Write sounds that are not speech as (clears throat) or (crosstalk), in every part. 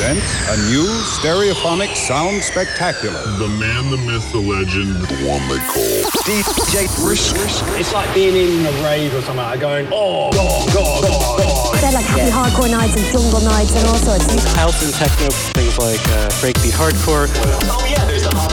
presents a new stereophonic sound spectacular. The man, the myth, the legend, the one they call DJ Brisk. It's like being in a rave or something, like going, oh, God, God, God, God. They're like happy hardcore nights and jungle nights and all sorts. House and techno, things like uh, breakbeat hardcore. Oh, yeah, there's the hot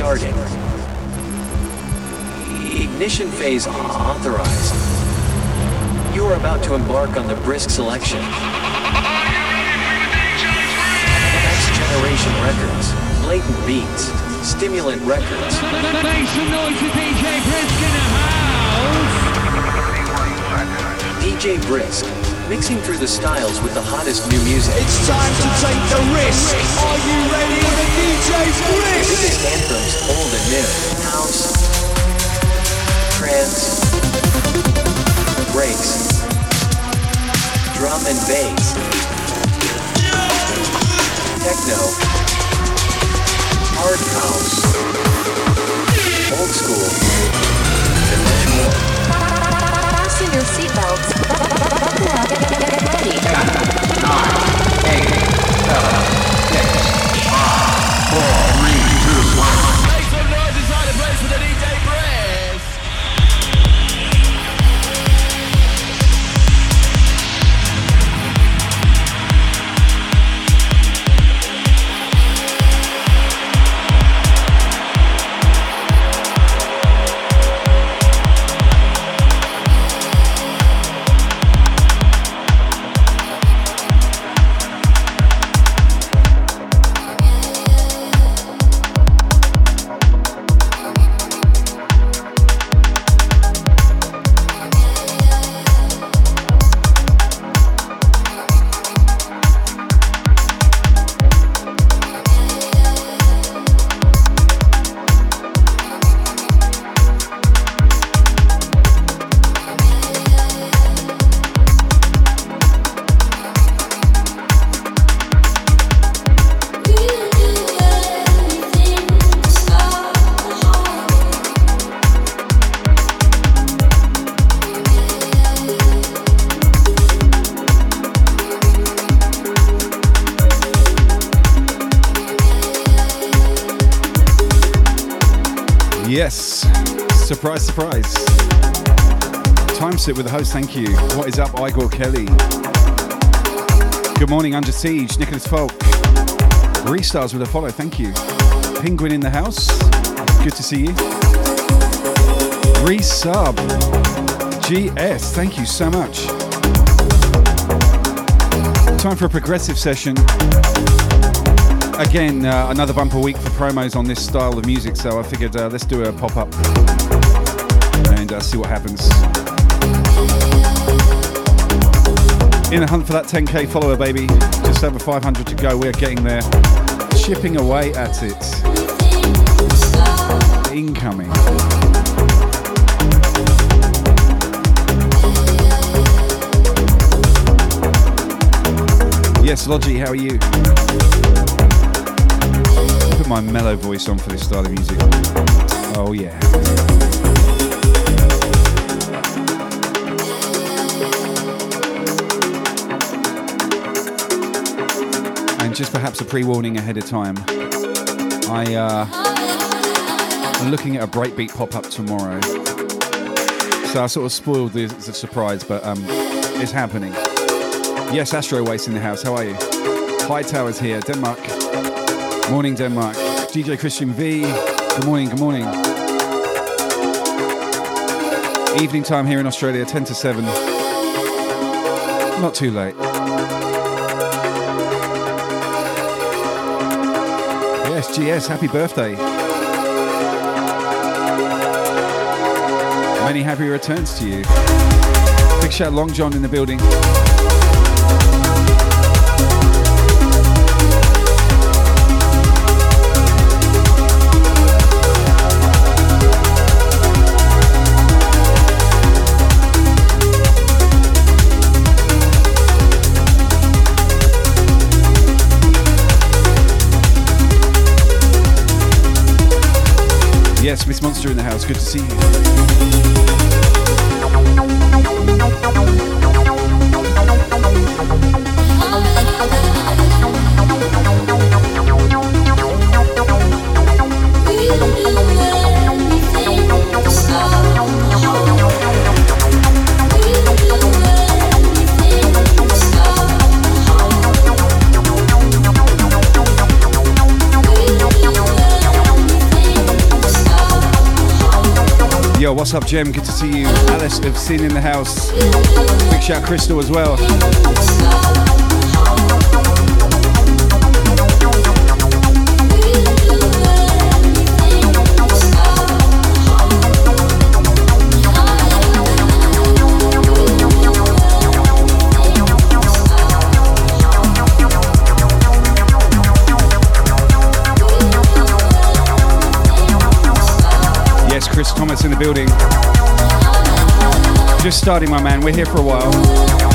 Starting. Ignition phase authorized. You are about to embark on the brisk selection. Next generation records, blatant beats, stimulant records. Make some noise DJ Brisk in the house. DJ Brisk, mixing through the styles with the hottest new music. It's time to take the risk. Are you ready for the DJ Brisk? Biggest anthems, old and new. House, trance, breaks, drum and bass, techno, hard house, old school, and much more. Fasten your seatbelts. Buckle up. Get ready. Make some Surprise. Time sit with the host, thank you. What is up, Igor Kelly? Good morning, Under Siege, Nicholas Falk. Restars with a follow, thank you. Penguin in the house, good to see you. Resub. GS, thank you so much. Time for a progressive session. Again, uh, another bumper week for promos on this style of music, so I figured uh, let's do a pop up and uh, see what happens. In the hunt for that 10k follower, baby. Just over 500 to go. We're getting there. Chipping away at it. Incoming. Yes, Logie, how are you? Put my mellow voice on for this style of music. Oh, yeah. Just perhaps a pre warning ahead of time. I, uh, I'm looking at a breakbeat pop up tomorrow. So I sort of spoiled the, the surprise, but um, it's happening. Yes, Astro Waste in the house. How are you? High Towers here, Denmark. Morning, Denmark. DJ Christian V. Good morning, good morning. Evening time here in Australia, 10 to 7. Not too late. GS, happy birthday. Many happy returns to you. Big shout Long John in the building. House. Good to see you. What's up, Jem? Good to see you. Alice of Sin in the house. Big shout, Crystal, as well. Thomas in the building. Just starting, my man. We're here for a while.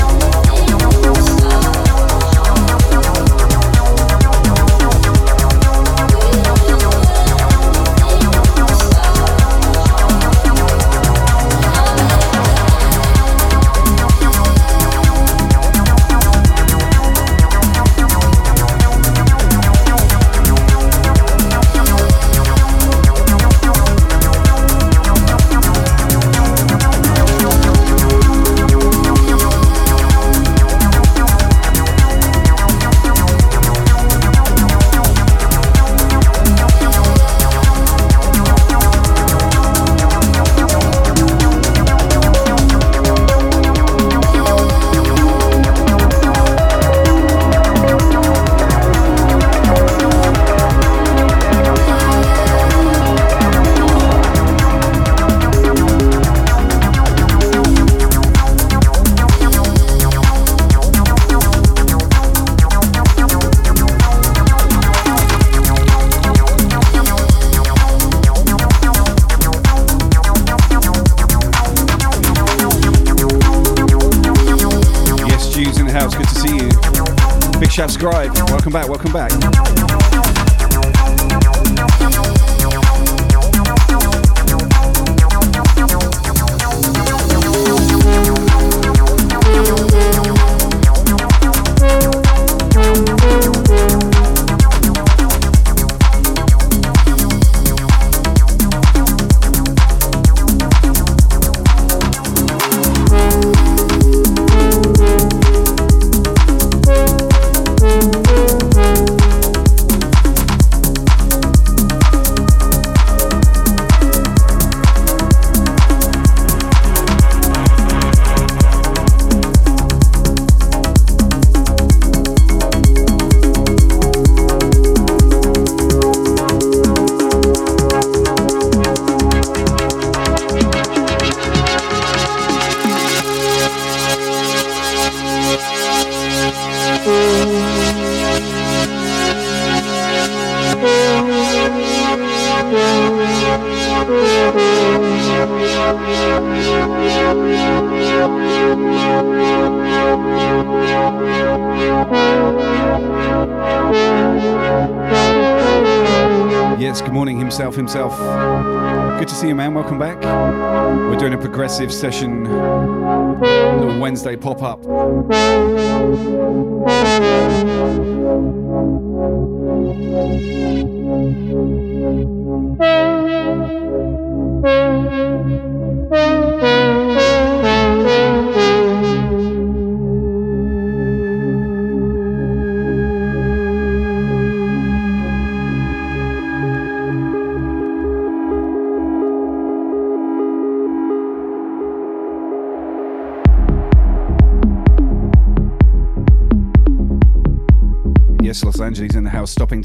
Welcome back.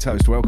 Toast. Welcome.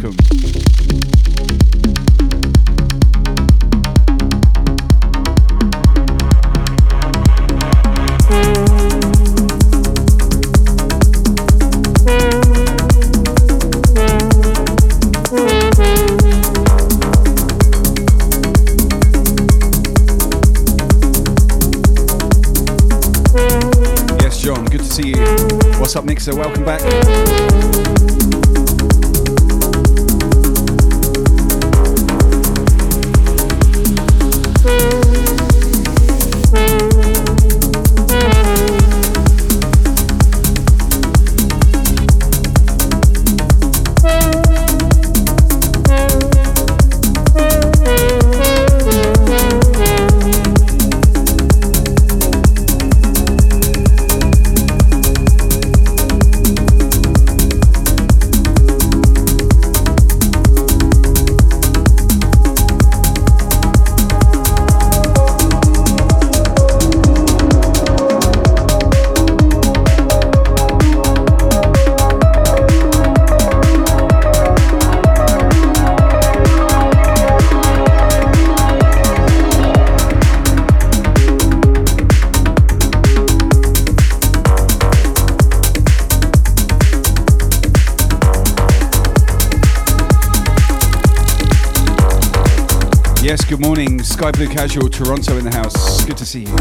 Morning. Sky Blue Casual, Toronto in the house. Good to see you.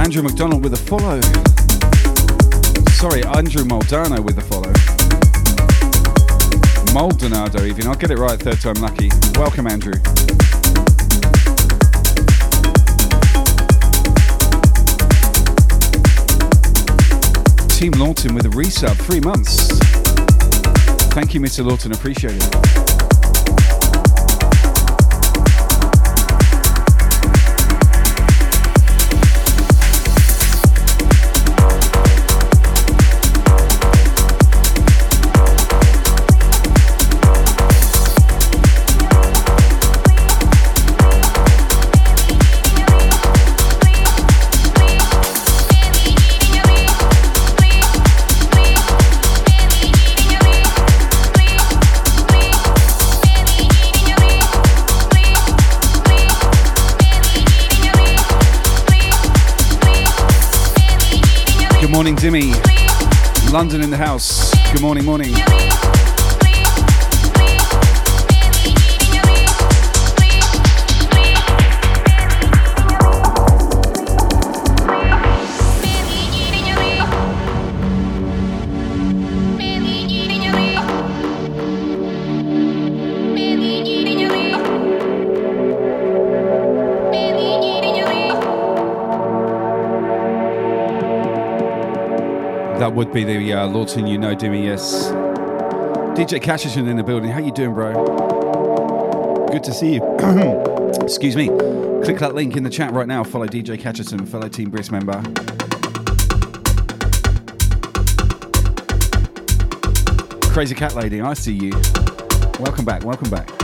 Andrew McDonald with a follow. Sorry, Andrew Maldonado with a follow. Maldonado, even. I'll get it right third time lucky. Welcome, Andrew. Team Lawton with a resub, three months. Thank you, Mr. Lawton. Appreciate it. Morning, Dimmy. London in the house. Good morning, morning. Would be the uh, Lawton you know, Dimmy, yes. DJ Casherton in the building. How you doing, bro? Good to see you. (clears throat) Excuse me. Click that link in the chat right now. Follow DJ Catcherton, fellow Team Brisk member. Crazy Cat Lady, I see you. Welcome back, welcome back.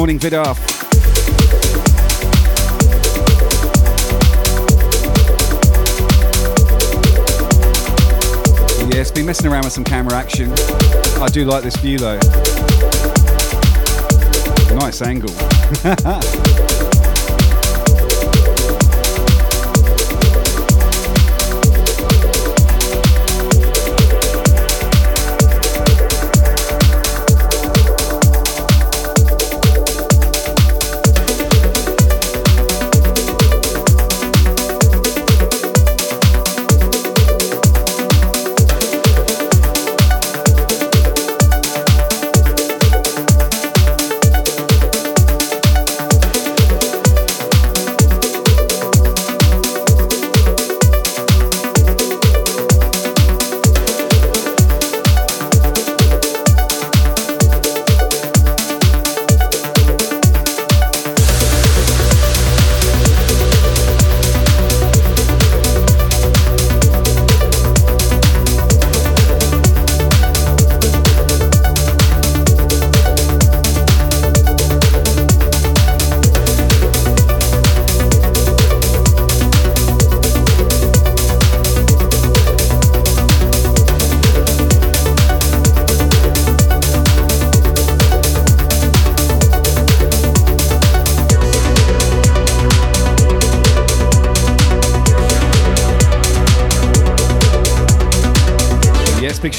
Morning Vidar. Yes, been messing around with some camera action. I do like this view though. Nice angle. (laughs)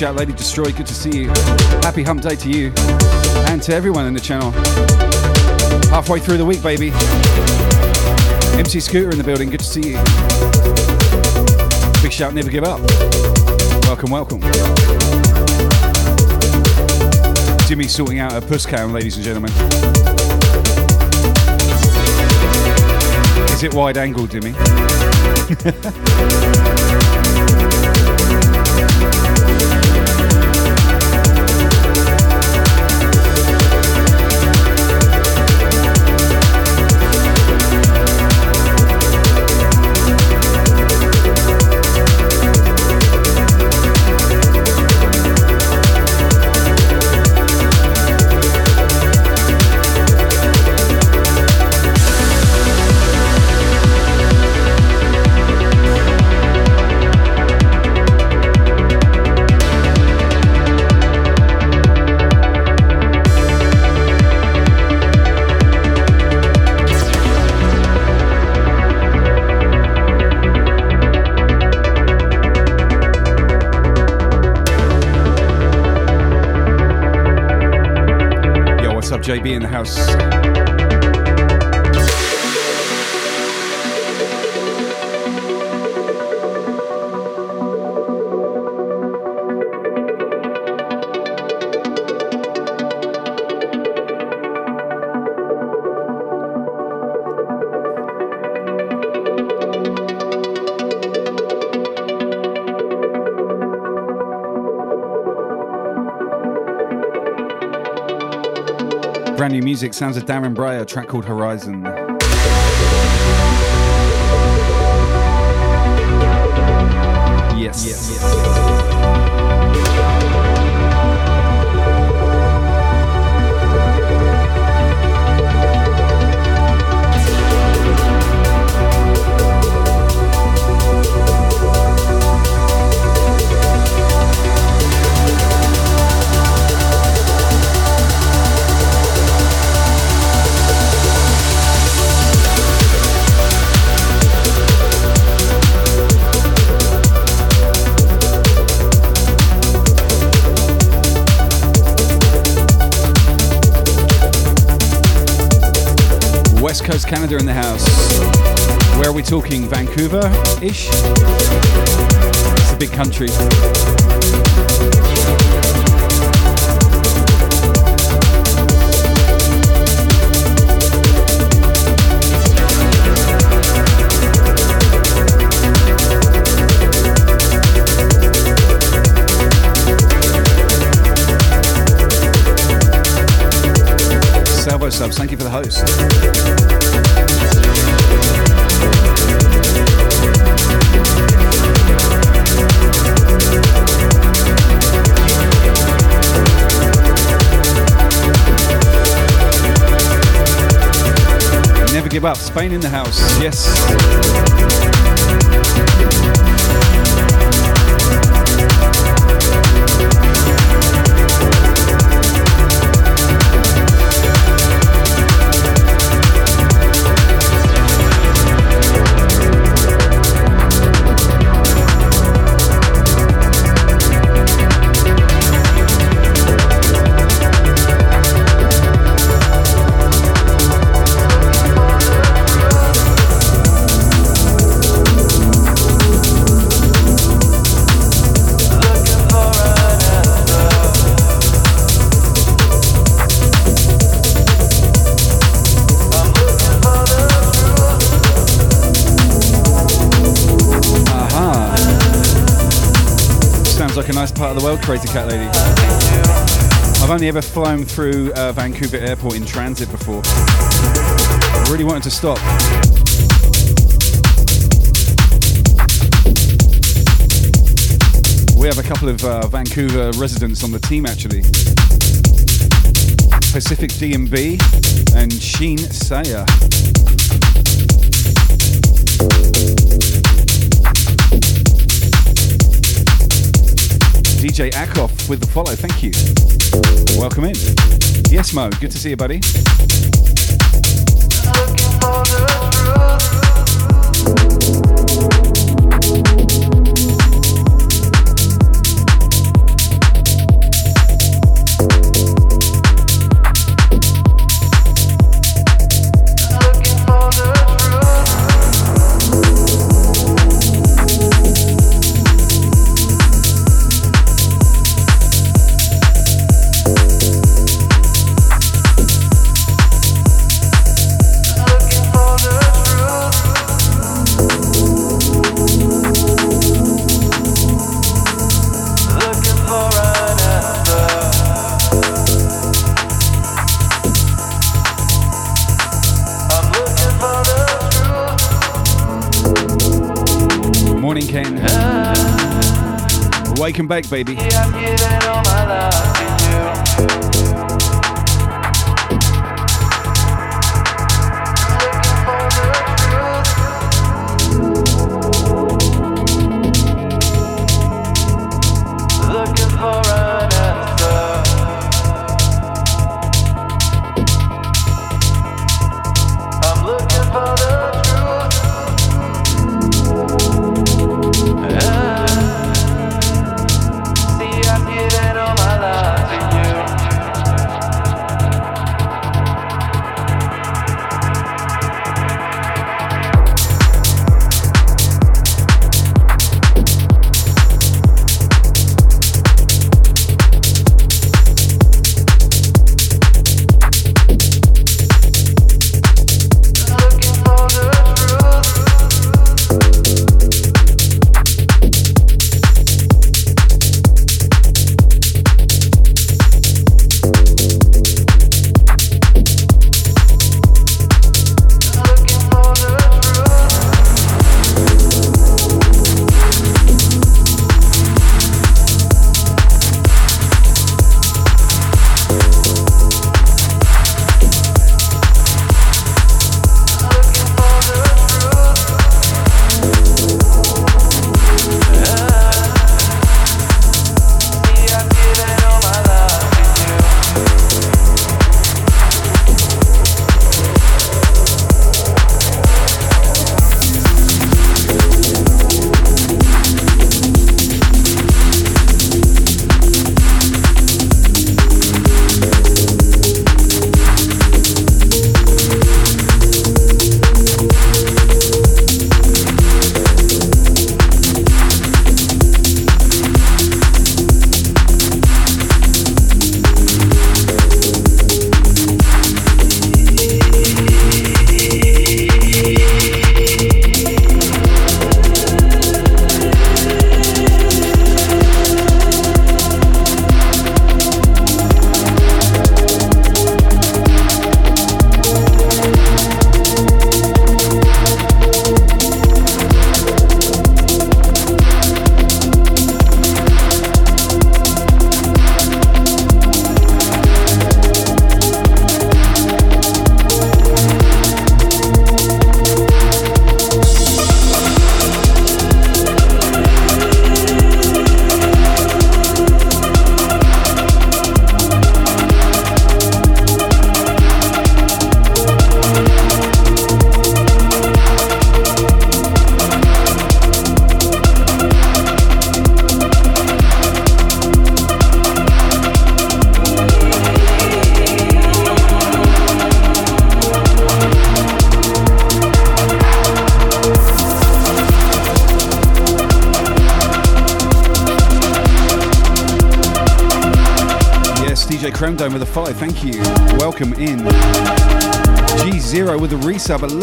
shout, Lady Destroy. Good to see you. Happy hump day to you and to everyone in the channel. Halfway through the week, baby. MC Scooter in the building. Good to see you. Big shout, never give up. Welcome, welcome. Jimmy sorting out a puss cam, ladies and gentlemen. Is it wide angle, Jimmy? (laughs) JB in the house. Music. Sounds of Darren Breyer, track called Horizon. Yes. yes. yes. Coast Canada in the house. Where are we talking? Vancouver ish? It's a big country. Salvo subs, thank you for the host. Give up. Spain in the house. Yes. Part of the world, Crazy Cat Lady. I've only ever flown through uh, Vancouver Airport in transit before. I really wanted to stop. We have a couple of uh, Vancouver residents on the team actually. Pacific DMB and Sheen Sayer. DJ Akoff with the follow. Thank you. Welcome in. Yes, Mo. Good to see you, buddy. And bake, baby.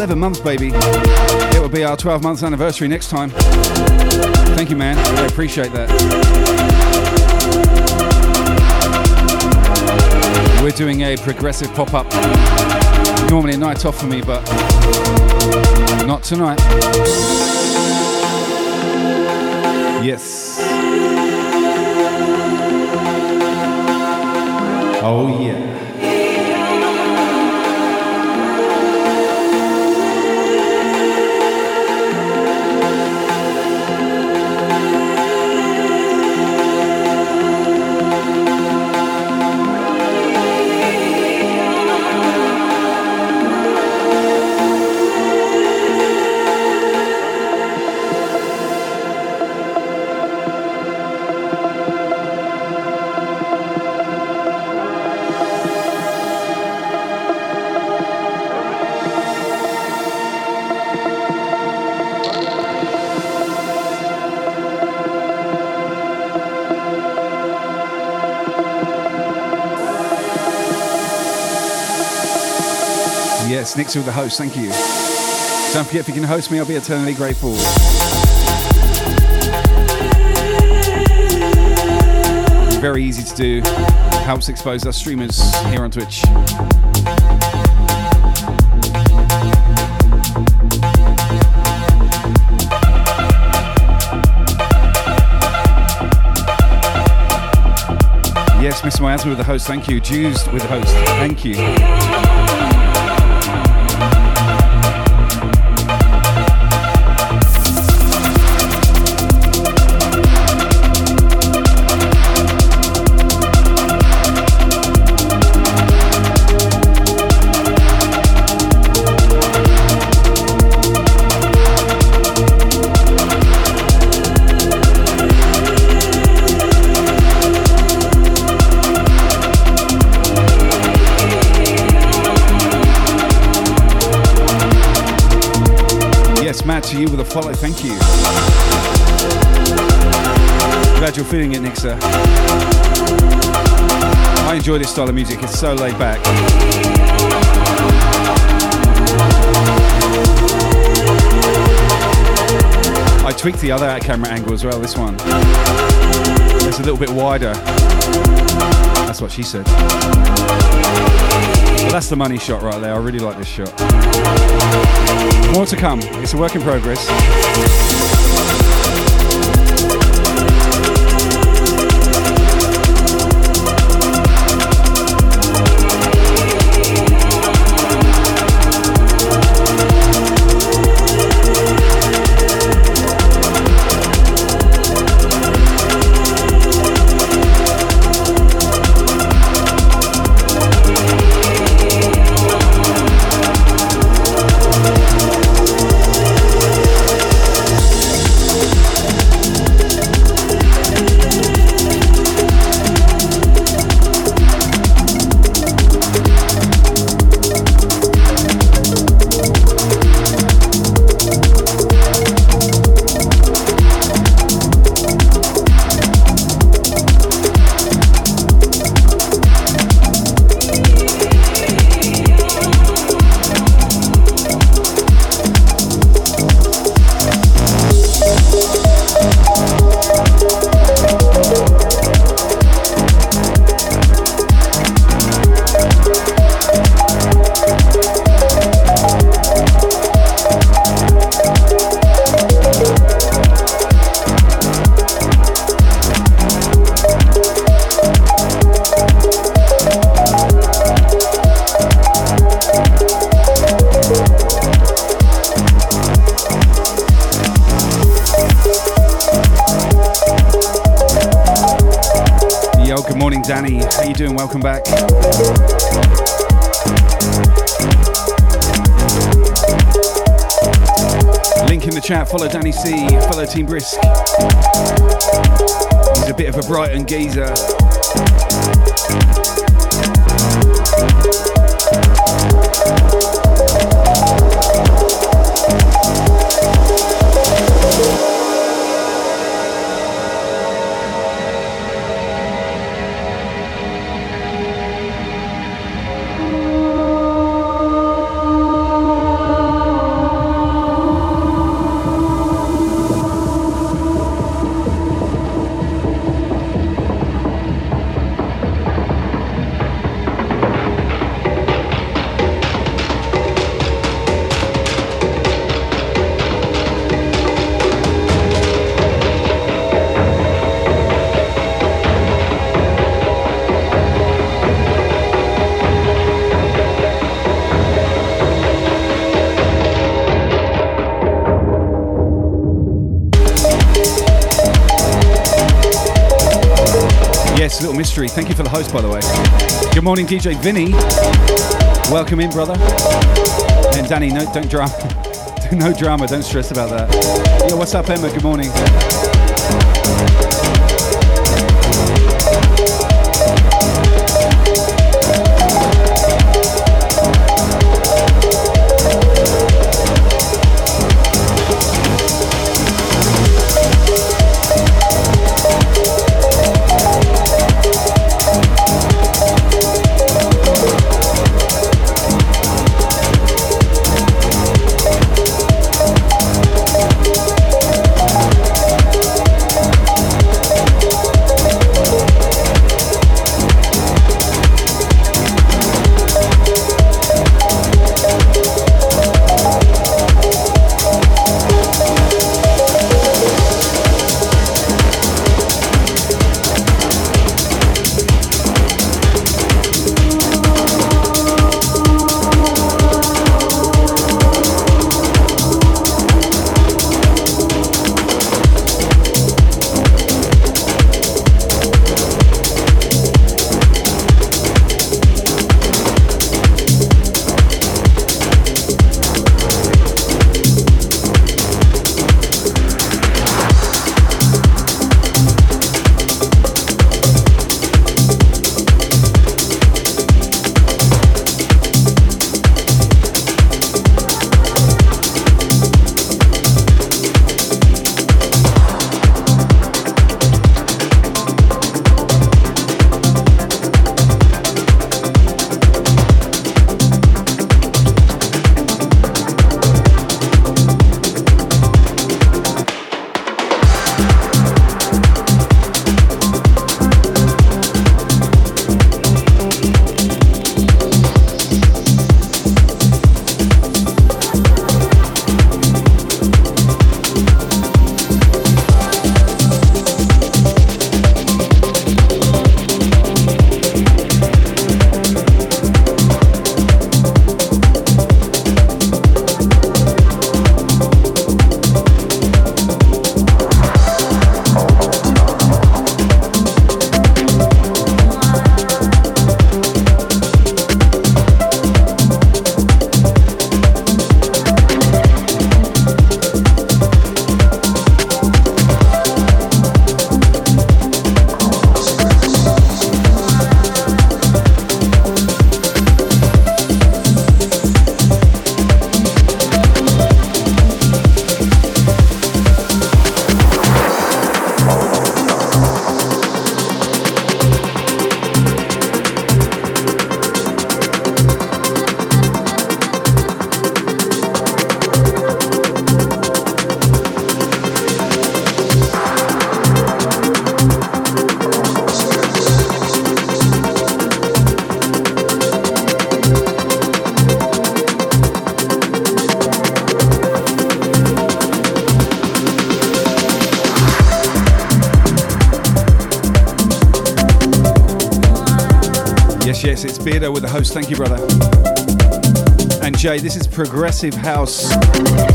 11 months, baby. It will be our 12 months anniversary next time. Thank you, man. I appreciate that. We're doing a progressive pop up. Normally a night off for me, but not tonight. Yes. Oh, yeah. Thanks Nick Seal, the host. Thank you. Don't forget, if you can host me, I'll be eternally grateful. Very easy to do. Helps expose us streamers here on Twitch. Yes, Mr. Miasma with the host, thank you. Jews with the host, thank you. To you with a follow. Thank you. Glad you're feeling it, Nixa. I enjoy this style of music. It's so laid back. I tweaked the other camera angle as well, this one. It's a little bit wider. That's what she said. That's the money shot right there. I really like this shot. More to come. It's a work in progress. Follow Danny C. Follow Team Brisk. He's a bit of a Brighton geezer. Morning, DJ Vinny. Welcome in, brother. And Danny, no, don't drama. (laughs) no drama. Don't stress about that. Yo, what's up, Emma? Good morning. This is progressive house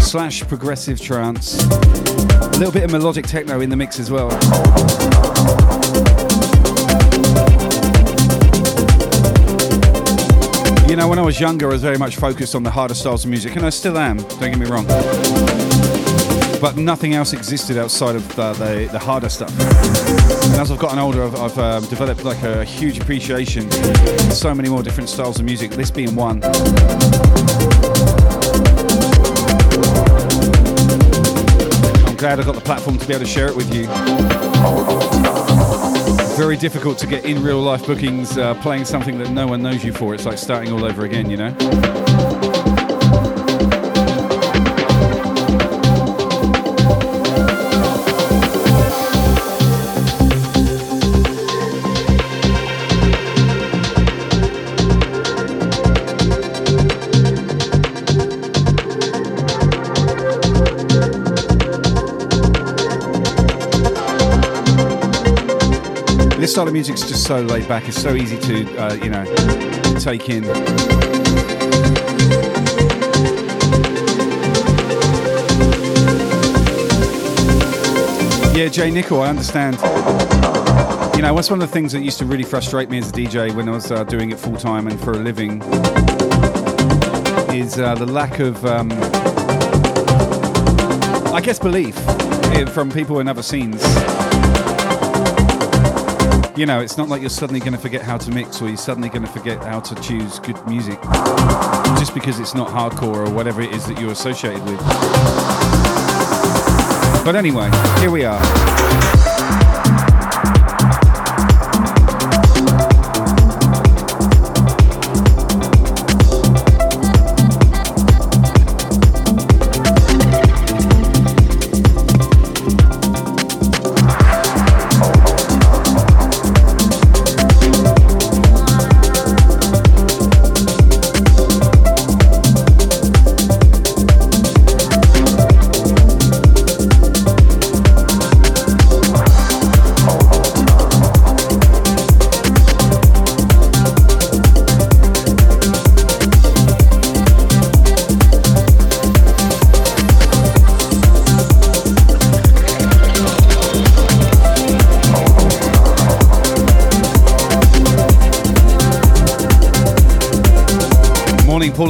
slash progressive trance. A little bit of melodic techno in the mix as well. You know, when I was younger, I was very much focused on the harder styles of music, and I still am, don't get me wrong. But nothing else existed outside of uh, the, the harder stuff. And as I've gotten older, I've, I've um, developed like a huge appreciation for so many more different styles of music, this being one. I'm glad I got the platform to be able to share it with you very difficult to get in real life bookings uh, playing something that no one knows you for. It's like starting all over again, you know? Music's just so laid back. It's so easy to, uh, you know, take in. Yeah, Jay Nickel, I understand. You know, what's one of the things that used to really frustrate me as a DJ when I was uh, doing it full time and for a living is uh, the lack of, um, I guess, belief from people in other scenes. You know, it's not like you're suddenly going to forget how to mix or you're suddenly going to forget how to choose good music just because it's not hardcore or whatever it is that you're associated with. But anyway, here we are.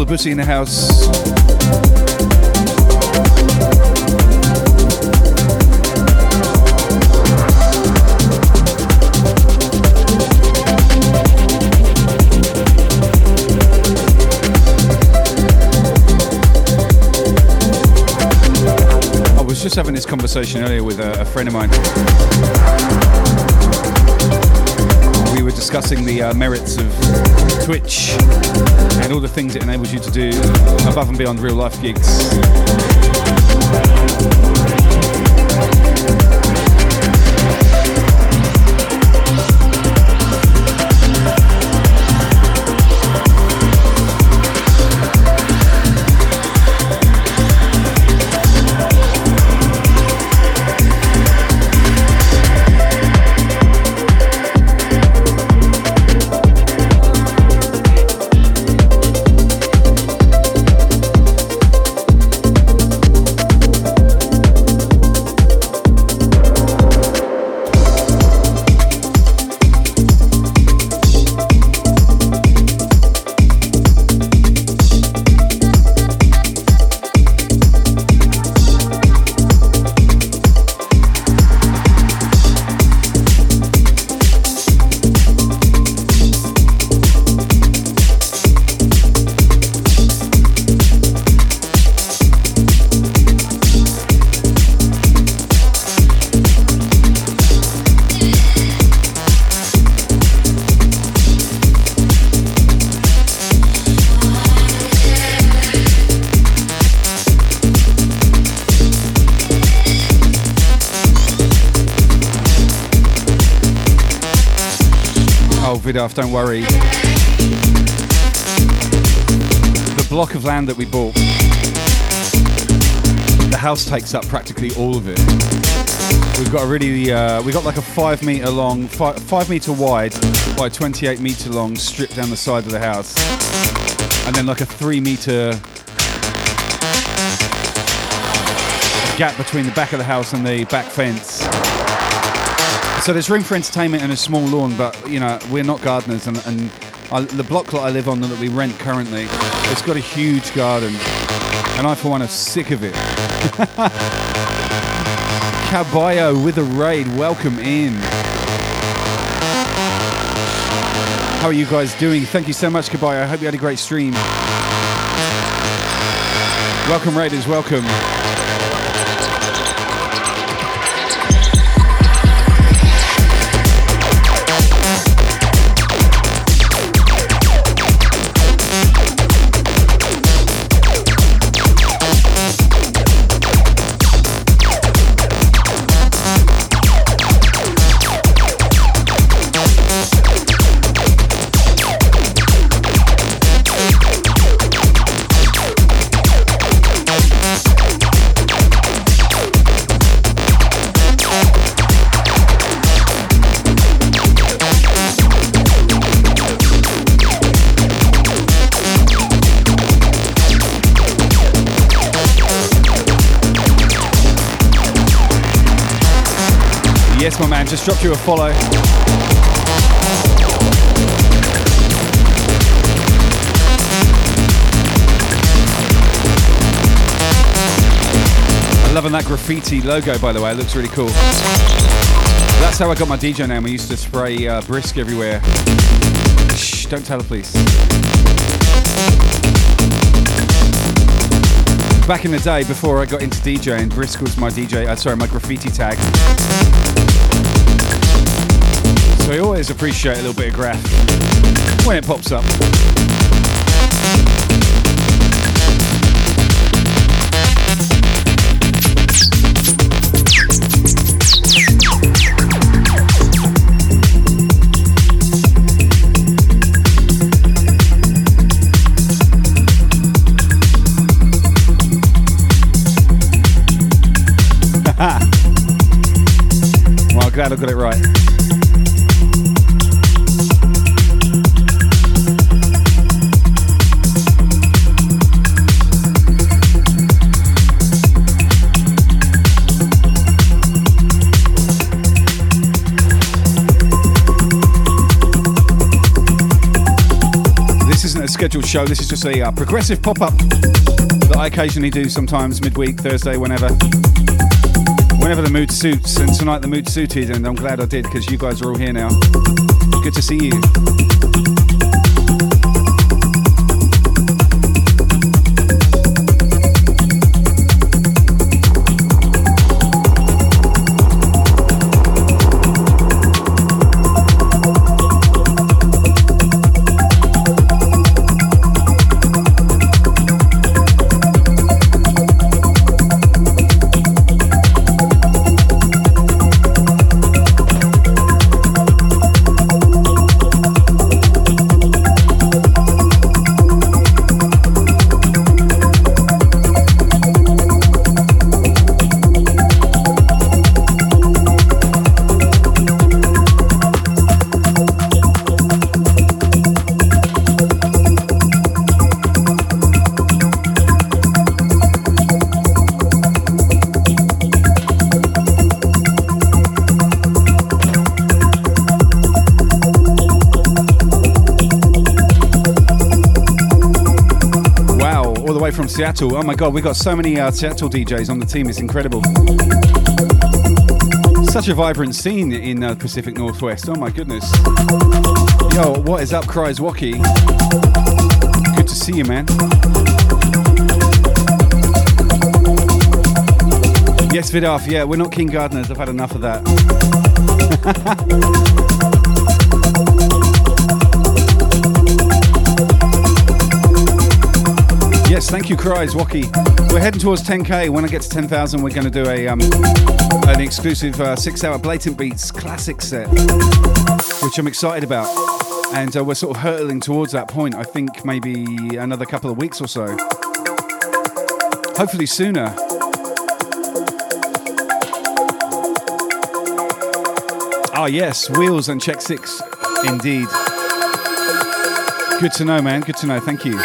Paula Bussy in the house. I was just having this conversation earlier with a, a friend of mine. Discussing the uh, merits of Twitch and all the things it enables you to do above and beyond real life gigs. Vidaf, don't worry. The block of land that we bought, the house takes up practically all of it. We've got a really, uh, we got like a five meter long, five, five meter wide by 28 meter long strip down the side of the house, and then like a three meter gap between the back of the house and the back fence. So there's room for entertainment and a small lawn, but you know we're not gardeners, and, and I, the block that I live on that we rent currently, it's got a huge garden, and I for one are sick of it. (laughs) Caballo with a raid, welcome in. How are you guys doing? Thank you so much, Caballo. I hope you had a great stream. Welcome, Raiders, welcome. Dropped you a follow. I'm loving that graffiti logo, by the way. It looks really cool. That's how I got my DJ name. I used to spray uh, brisk everywhere. Shh, don't tell her, please. Back in the day, before I got into DJing, brisk was my DJ. Uh, sorry, my graffiti tag. So I always appreciate a little bit of graph when it pops up. (laughs) well, glad I got it right. Show. This is just a uh, progressive pop-up that I occasionally do, sometimes midweek, Thursday, whenever, whenever the mood suits. And tonight the mood suited, and I'm glad I did because you guys are all here now. Good to see you. Seattle. Oh my god, we've got so many uh, Seattle DJs on the team. It's incredible. Such a vibrant scene in uh, Pacific Northwest. Oh my goodness. Yo, what is up, Cries Wocky? Good to see you, man. Yes, Vidaf. Yeah, we're not King Gardeners. I've had enough of that. (laughs) Yes, thank you, Cries Wocky. We're heading towards 10k. When I get to 10,000, we're going to do a um, an exclusive uh, six-hour Blatant Beats classic set, which I'm excited about. And uh, we're sort of hurtling towards that point. I think maybe another couple of weeks or so. Hopefully sooner. Ah, yes, Wheels and Check Six, indeed. Good to know, man. Good to know. Thank you.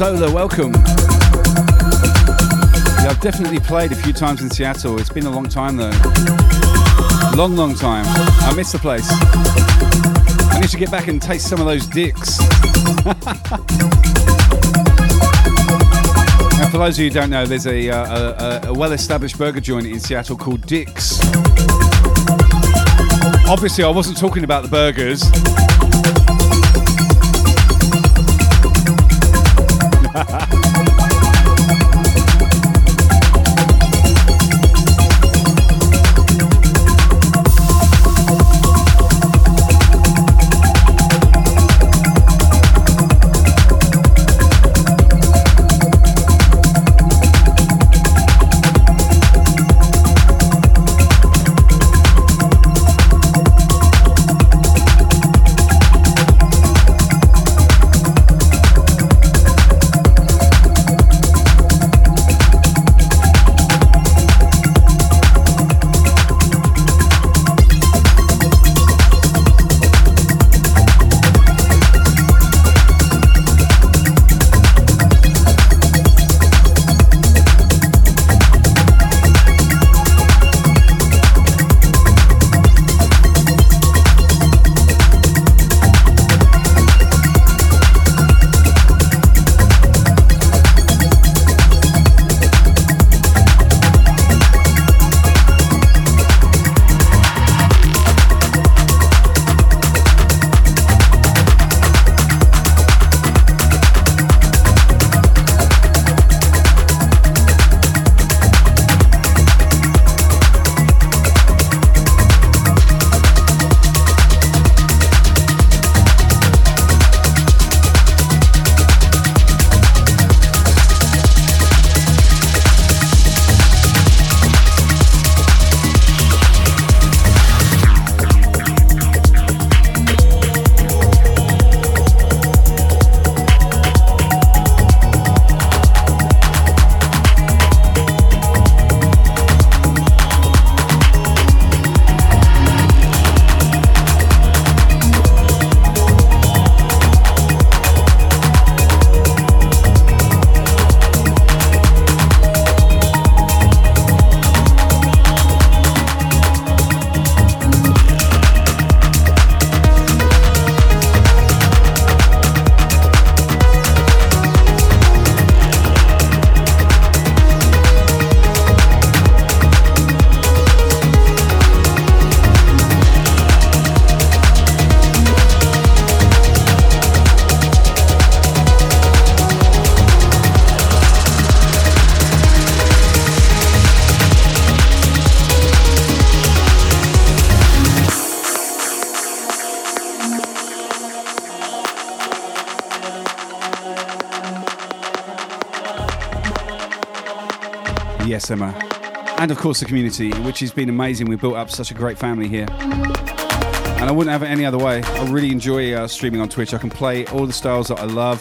Solar, welcome. Yeah, I've definitely played a few times in Seattle. It's been a long time though. Long, long time. I miss the place. I need to get back and taste some of those dicks. (laughs) and for those of you who don't know, there's a, uh, a, a well established burger joint in Seattle called Dick's. Obviously, I wasn't talking about the burgers. And of course, the community, which has been amazing. We've built up such a great family here. And I wouldn't have it any other way. I really enjoy uh, streaming on Twitch. I can play all the styles that I love.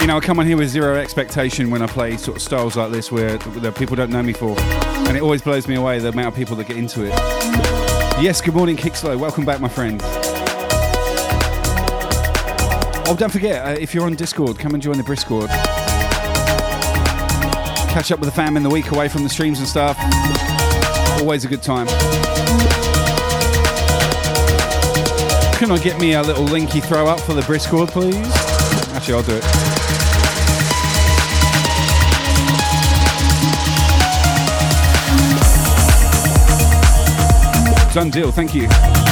You know, I come on here with zero expectation when I play sort of styles like this where the people don't know me for. And it always blows me away the amount of people that get into it. Yes, good morning, Kickslow. Welcome back, my friend. Oh, don't forget, uh, if you're on Discord, come and join the Briscord. Catch up with the fam in the week away from the streams and stuff. Always a good time. Can I get me a little linky throw up for the Briscord, please? Actually, I'll do it. Done deal, thank you.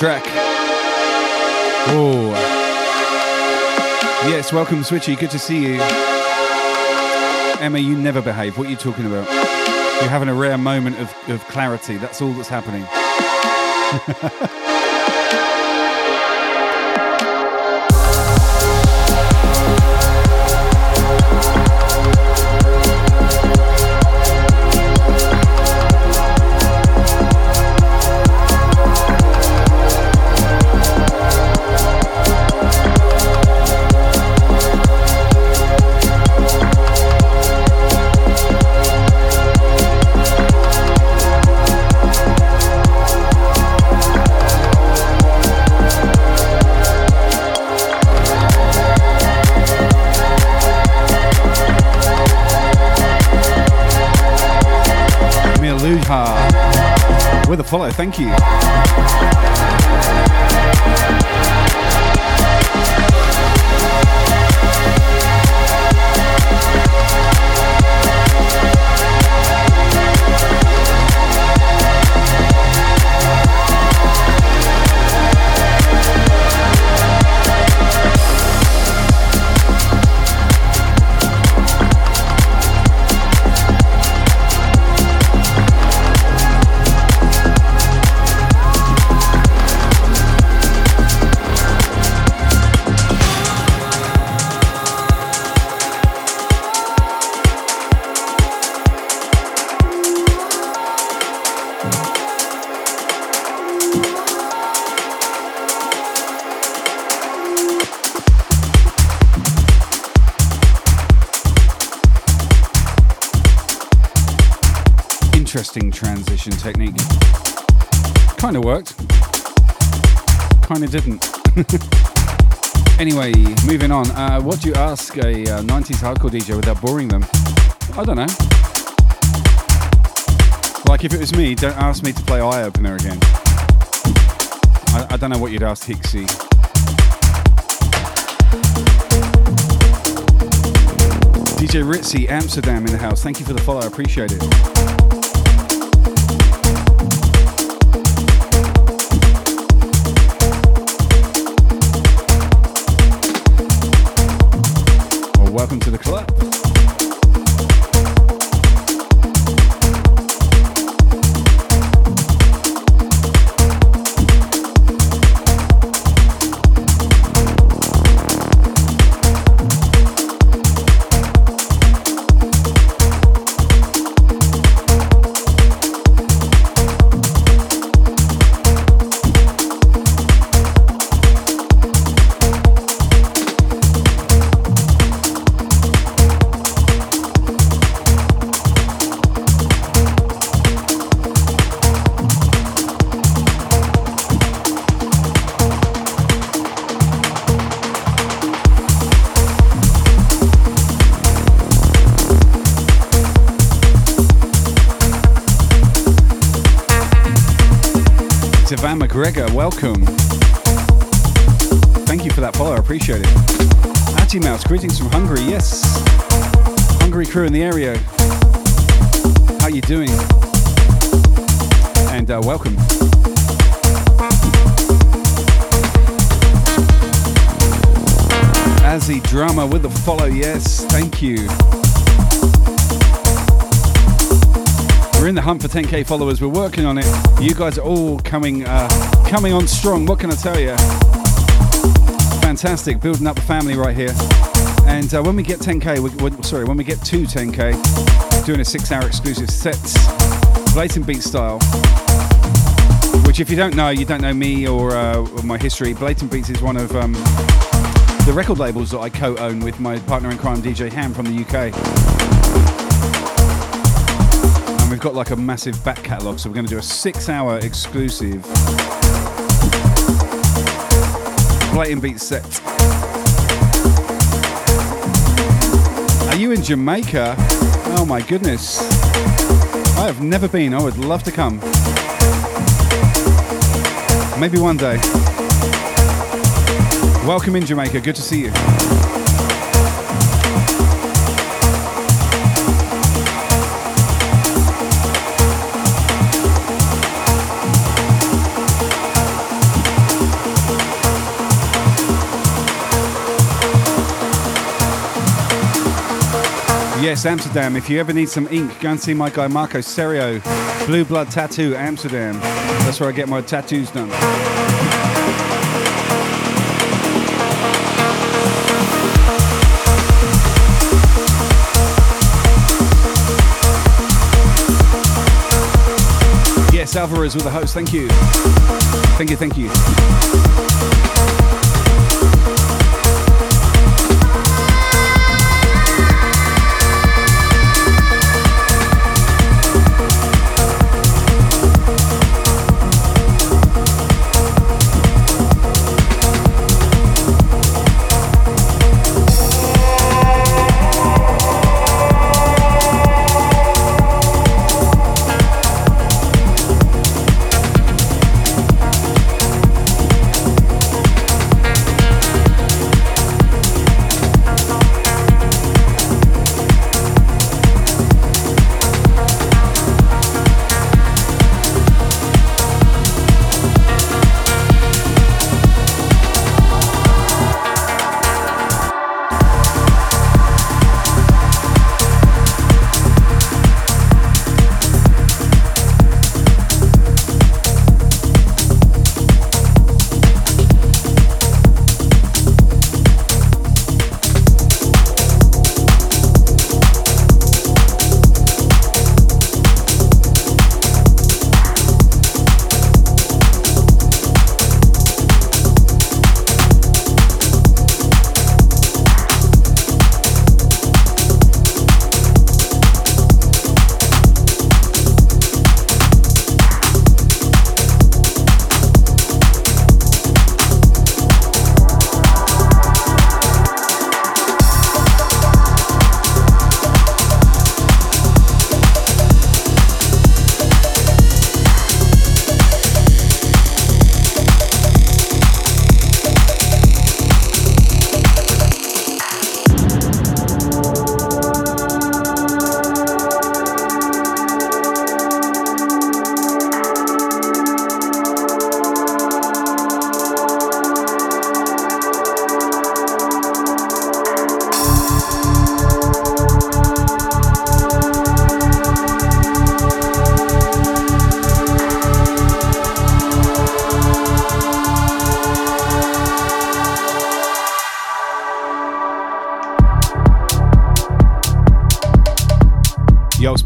Track. Oh. Yes, welcome, Switchy. Good to see you. Emma, you never behave. What are you talking about? You're having a rare moment of, of clarity. That's all that's happening. (laughs) follow. Thank you. Interesting transition technique. Kind of worked. Kind of didn't. (laughs) anyway, moving on. Uh, what do you ask a uh, 90s hardcore DJ without boring them? I don't know. Like if it was me, don't ask me to play Eye Opener again. I, I don't know what you'd ask Hixie. DJ Ritzy, Amsterdam in the house. Thank you for the follow. I appreciate it. Welcome. Thank you for that follow, I appreciate it. Atty Mouse, greetings from Hungary, yes. Hungary crew in the area. How you doing? And uh, welcome. Azzy Drama with the follow, yes, thank you. We're in the hunt for 10k followers. We're working on it. You guys are all coming, uh, coming on strong. What can I tell you? Fantastic, building up the family right here. And uh, when we get 10k, we, we, sorry, when we get to 10k, doing a six-hour exclusive sets, Blatant Beat style. Which, if you don't know, you don't know me or, uh, my history. Blatant Beats is one of um, the record labels that I co-own with my partner in crime, DJ Ham from the UK. And we've got like a massive back catalogue, so we're going to do a six-hour exclusive Blatant Beat set. Are you in Jamaica? Oh my goodness. I have never been. I would love to come. Maybe one day. Welcome in Jamaica. Good to see you. Yes, Amsterdam. If you ever need some ink, go and see my guy Marco Serio, Blue Blood Tattoo, Amsterdam. That's where I get my tattoos done. Yes, Alvarez with the host. Thank you. Thank you, thank you.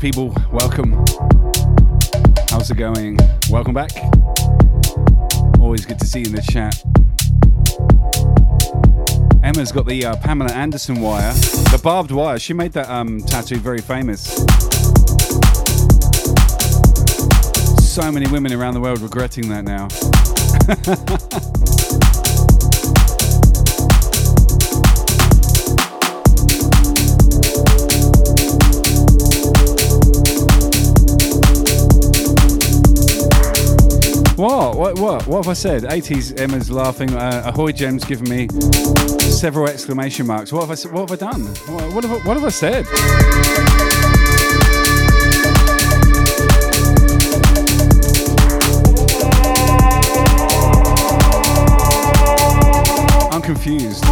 People, welcome. How's it going? Welcome back. Always good to see you in the chat. Emma's got the uh, Pamela Anderson wire, the barbed wire. She made that um, tattoo very famous. So many women around the world regretting that now. (laughs) What? What? Have I said? 80s Emma's laughing. Uh, Ahoy Gem's given me several exclamation marks. What have I? What have I done? What, have, I, what have I said? I'm confused.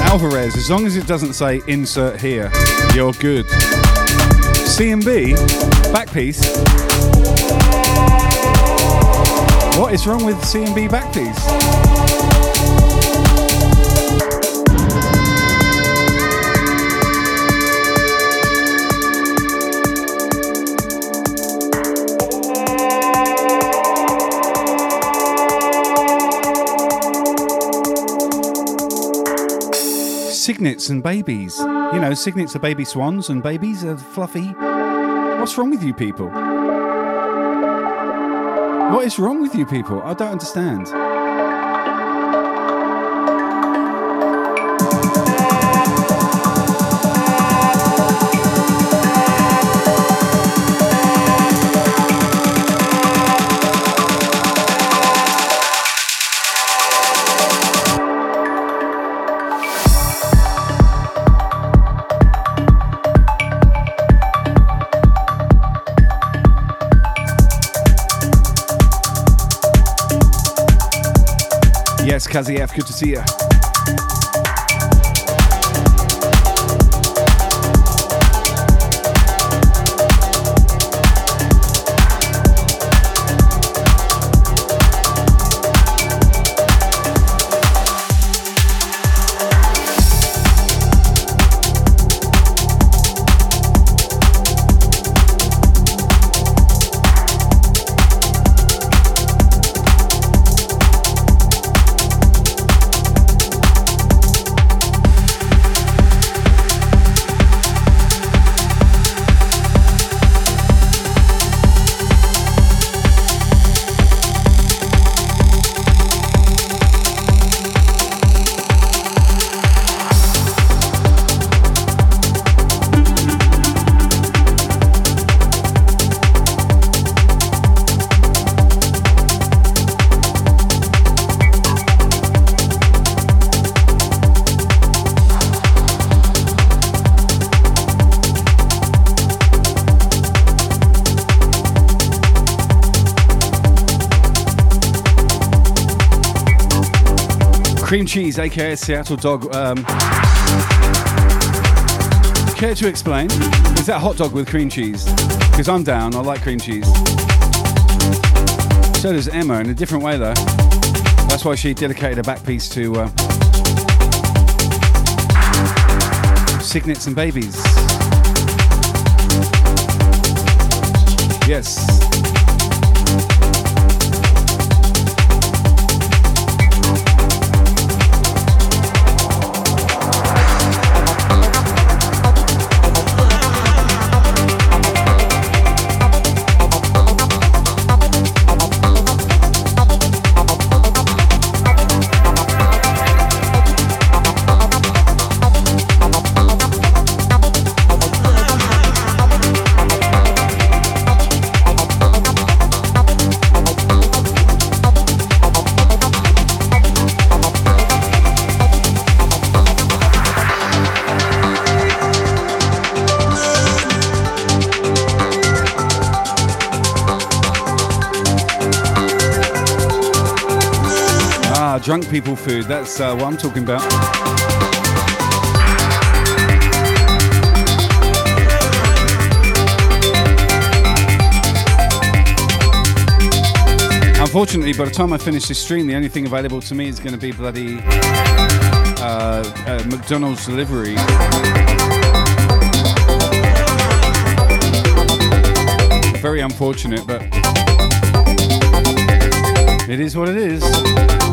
Alvarez, as long as it doesn't say insert here, you're good. C and B, back piece. What is wrong with C and B? Cygnets and babies. You know, cygnets are baby swans and babies are fluffy. What's wrong with you people? What is wrong with you people? I don't understand. Kazi F, good to see you. Cheese, aka Seattle dog. Um, care to explain? Is that hot dog with cream cheese? Because I'm down. I like cream cheese. So does Emma in a different way though. That's why she dedicated a back piece to uh, Cygnets and Babies. Yes. Drunk people food. That's uh, what I'm talking about. Unfortunately, by the time I finish this stream, the only thing available to me is going to be bloody uh, uh, McDonald's delivery. Very unfortunate, but it is what it is.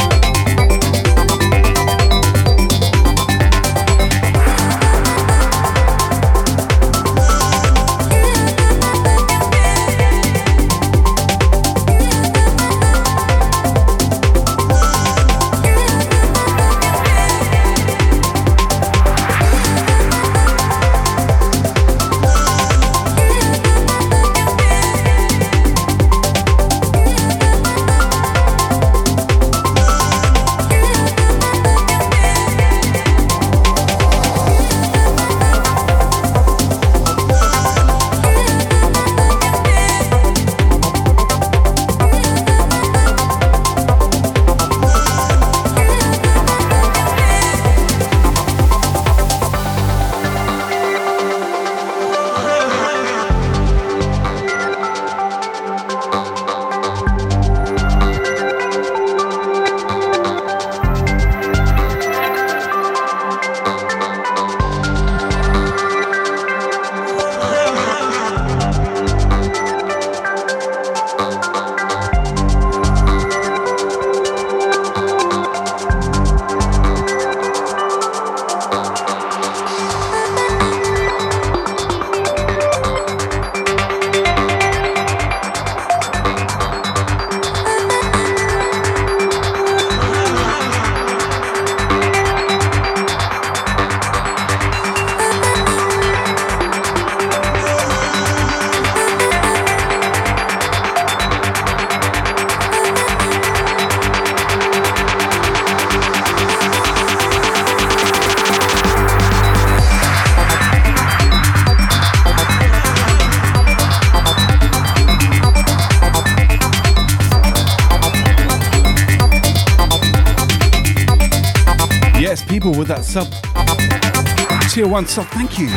Tier 1 sub, thank you.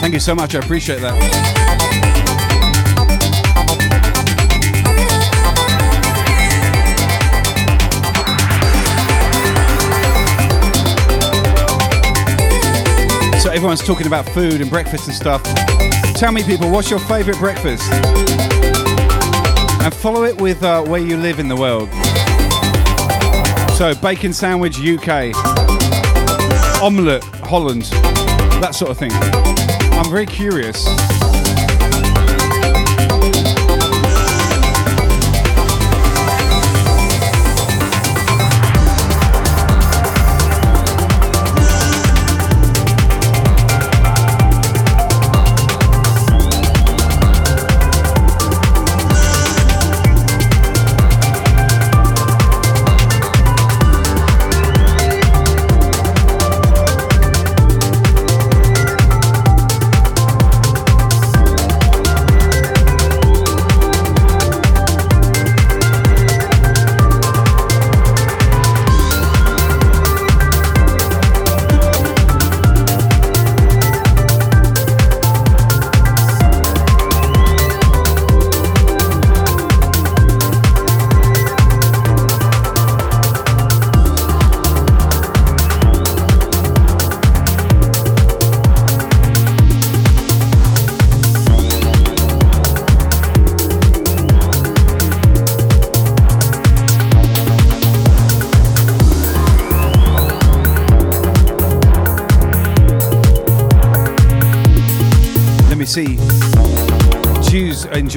Thank you so much, I appreciate that. So everyone's talking about food and breakfast and stuff. Tell me, people, what's your favourite breakfast? And follow it with uh, where you live in the world. So, bacon sandwich, UK. Omelette, Holland. That sort of thing. I'm very curious.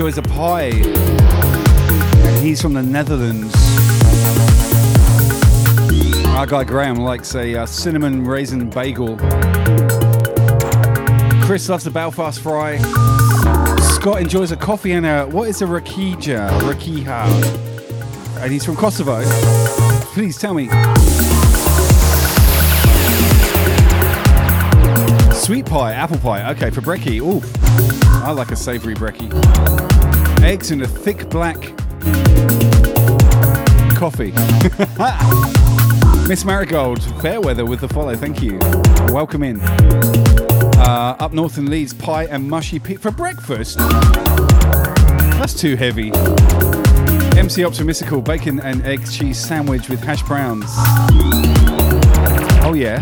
Enjoys a pie. And he's from the Netherlands. Our guy Graham likes a uh, cinnamon raisin bagel. Chris loves a Belfast fry. Scott enjoys a coffee and a what is a rakija? Rakiha. And he's from Kosovo. Please tell me. Sweet pie, apple pie. Okay, for brekkie. Ooh, I like a savoury brekkie. Eggs in a thick black coffee. (laughs) Miss Marigold, fair weather with the follow. Thank you. Welcome in. Uh, up north in Leeds, pie and mushy peat for breakfast. That's too heavy. MC Optimistical, bacon and egg cheese sandwich with hash browns. Oh yeah.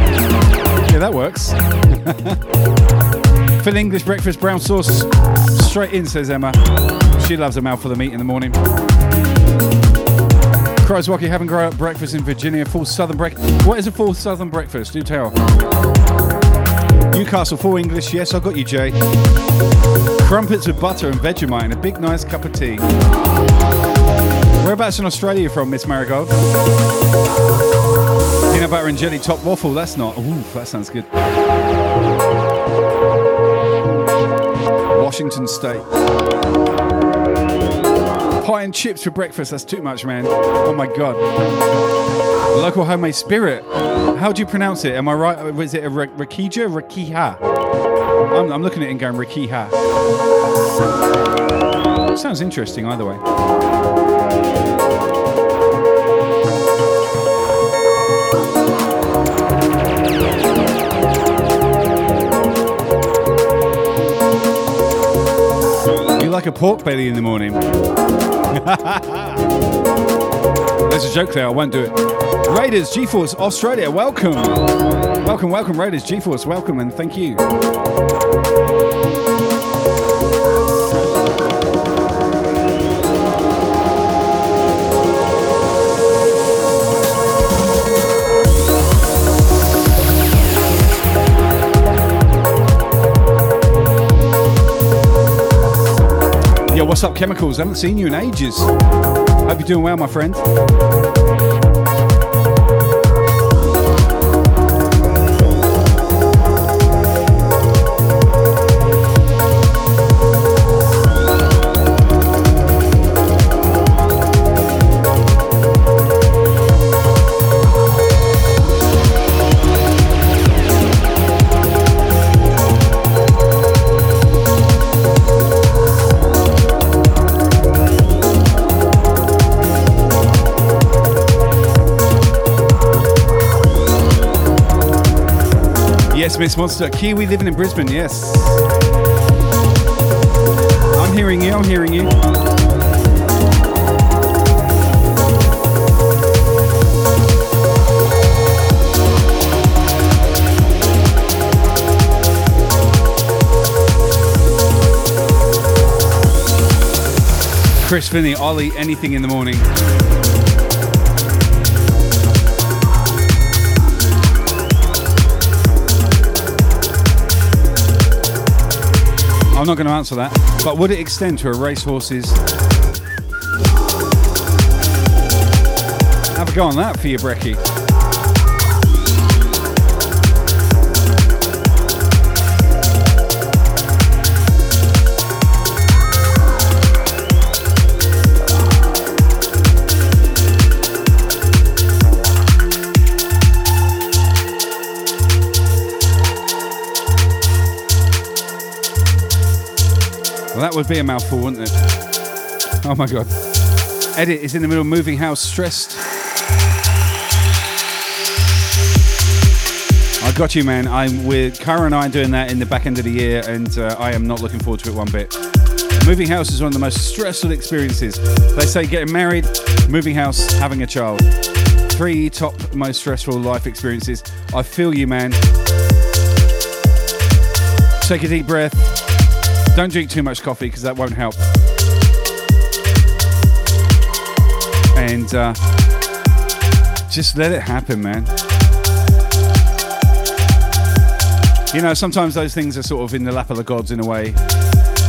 Yeah, that works. (laughs) Full English breakfast, brown sauce. Straight in, says Emma. She loves a mouthful of meat in the morning. Crows Rocky haven't grown up breakfast in Virginia. Full southern breakfast. What is a full southern breakfast? Do tell. Newcastle, full English. Yes, I got you, Jay. Crumpets with butter and Vegemite and a big nice cup of tea. Whereabouts in Australia from, Miss Marigold? Peanut butter and jelly top waffle. That's not. Ooh, that sounds good. Washington State. Pie and chips for breakfast. That's too much, man. Oh my god. Local homemade spirit. How do you pronounce it? Am I right? Uh, Was it a Rakija? Rakiha? I'm, I'm looking at it and going Rakiha. Sounds interesting either way. You like a pork belly in the morning? (laughs) There's a joke there, I won't do it. Raiders, GeForce, Australia, welcome. Welcome, welcome, Raiders, GeForce, welcome, and thank you. What's up, Chemicals? I haven't seen you in ages. Hope you're doing well, my friend. Yes, Miss Monster. Kiwi living in Brisbane, yes. I'm hearing you, I'm hearing you. Chris Finney, I'll anything in the morning. I'm not going to answer that. But would it extend to a racehorse's? Have a go on that for your brekkie. Would be a mouthful, wouldn't it? Oh my god. Edit is in the middle of moving house, stressed. I got you, man. I'm with Cara and I doing that in the back end of the year, and uh, I am not looking forward to it one bit. Moving house is one of the most stressful experiences. They say getting married, moving house, having a child. Three top most stressful life experiences. I feel you, man. Take a deep breath. Don't drink too much coffee because that won't help. And uh, just let it happen, man. You know, sometimes those things are sort of in the lap of the gods in a way.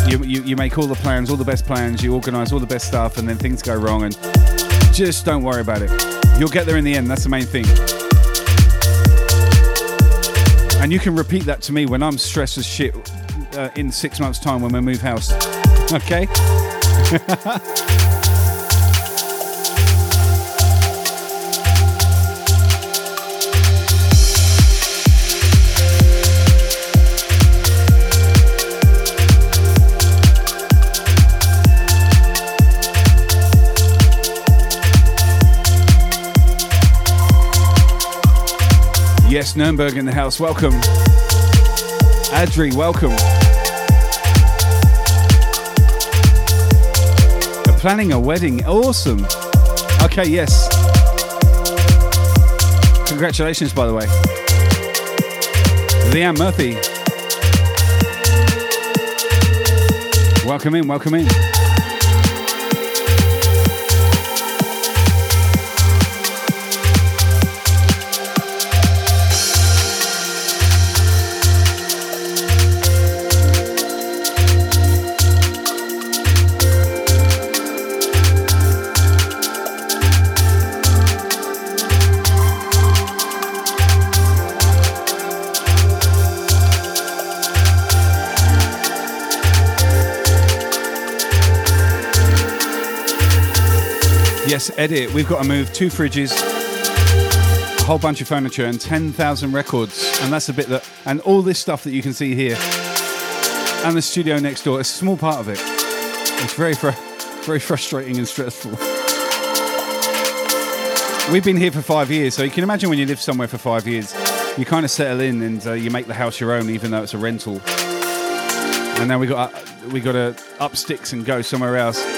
You, you, you make all the plans, all the best plans, you organise all the best stuff, and then things go wrong, and just don't worry about it. You'll get there in the end, that's the main thing. And you can repeat that to me when I'm stressed as shit uh, in six months' time when we move house. Okay? (laughs) Yes, Nuremberg in the house. Welcome. Adri, welcome. Planning a wedding. Awesome. Okay, yes. Congratulations, by the way. Leanne Murphy. Welcome in, welcome in. Edit. We've got to move two fridges, a whole bunch of furniture, and 10,000 records. And that's a bit that, and all this stuff that you can see here, and the studio next door. It's a small part of it. It's very, fr- very frustrating and stressful. We've been here for five years, so you can imagine when you live somewhere for five years, you kind of settle in and uh, you make the house your own, even though it's a rental. And now we got uh, we got to up sticks and go somewhere else.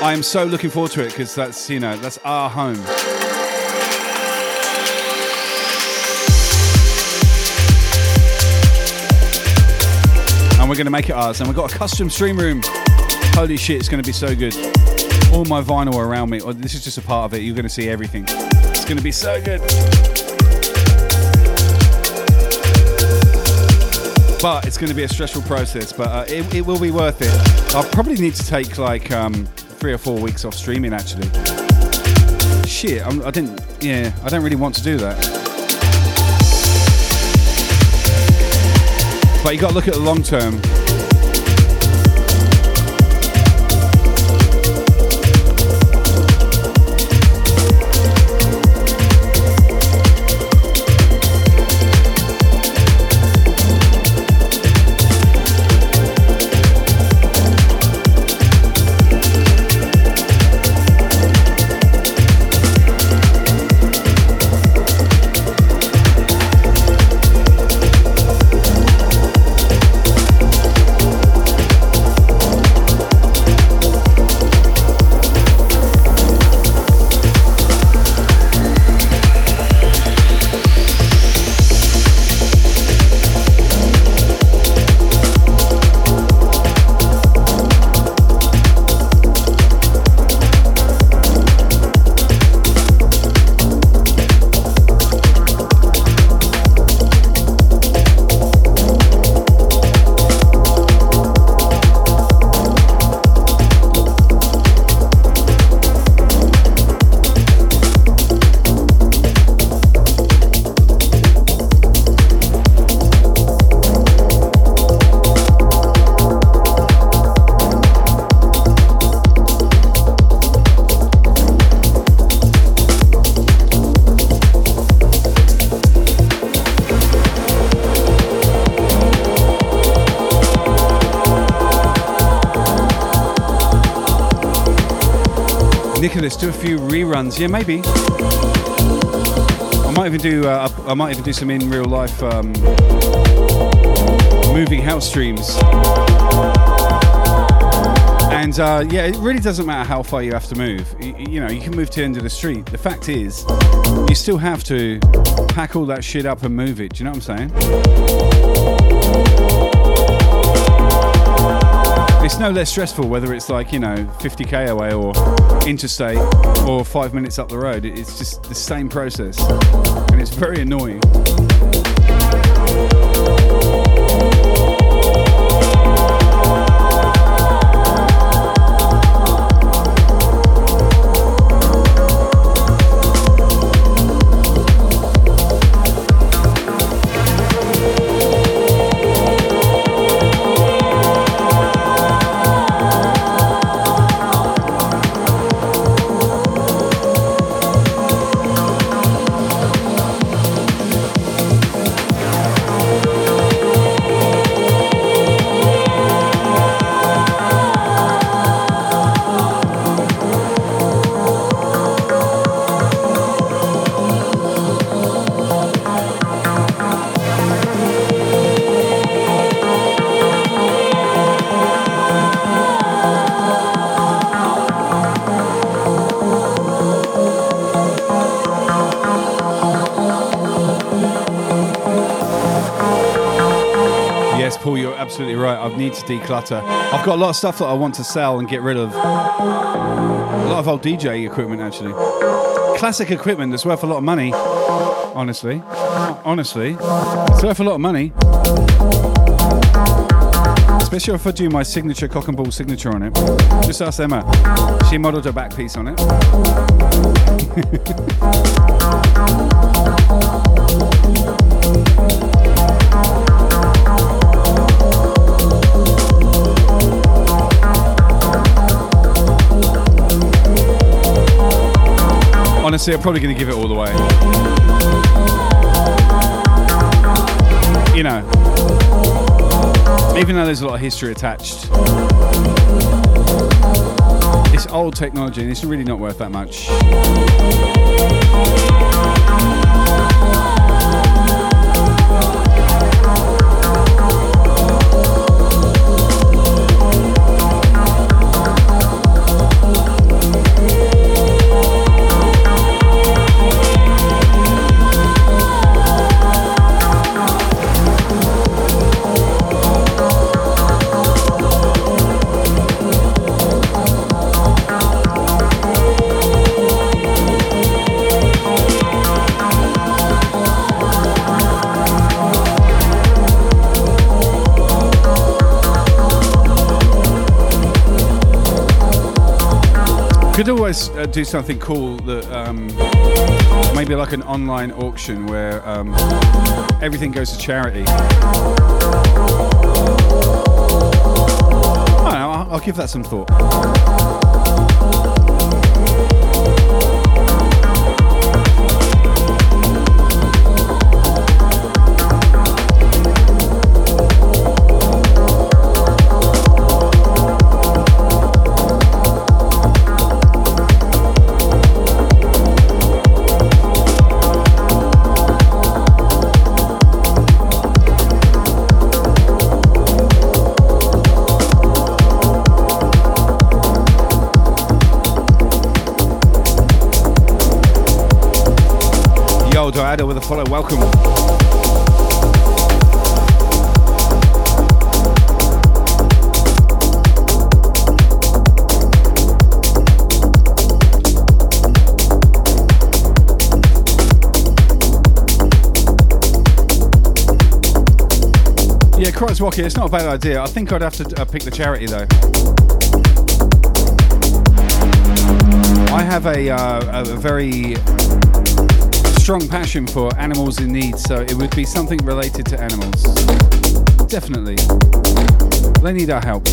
I am so looking forward to it because that's you know that's our home. And we're going to make it ours. And we've got a custom stream room. Holy shit, it's going to be so good. All my vinyl around me. Oh, this is just a part of it. You're going to see everything. It's going to be so good. But it's going to be a stressful process, but uh, it, it will be worth it. I'll probably need to take like um, three or four weeks off streaming actually. Shit, I'm, I didn't. Yeah, I don't really want to do that. But you got to look at the long term. Nicholas, do a few reruns. Yeah, maybe. I might even do. Uh, I might even do some in real life um, moving house streams. And uh, yeah, it really doesn't matter how far you have to move. You, you know, you can move to the end of the street. The fact is, you still have to pack all that shit up and move it. Do you know what I'm saying? It's no less stressful whether it's like, you know, 50k away or interstate or five minutes up the road. It's just the same process. And it's very annoying. Declutter. I've got a lot of stuff that I want to sell and get rid of. A lot of old DJ equipment, actually. Classic equipment that's worth a lot of money. Honestly, honestly, it's worth a lot of money. Especially if I do my signature cock and ball signature on it. Just ask Emma. She modelled her back piece on it. (laughs) Honestly, I'm probably going to give it all away. You know, even though there's a lot of history attached, it's old technology and it's really not worth that much. Always uh, do something cool that um, maybe like an online auction where um, everything goes to charity. I don't know, I'll, I'll give that some thought. With a follow. Welcome. Yeah, Christ Rocket, it's not a bad idea. I think I'd have to uh, pick the charity though. I have a, uh, a very strong passion for animals in need, so it would be something related to animals. Definitely. They need our help.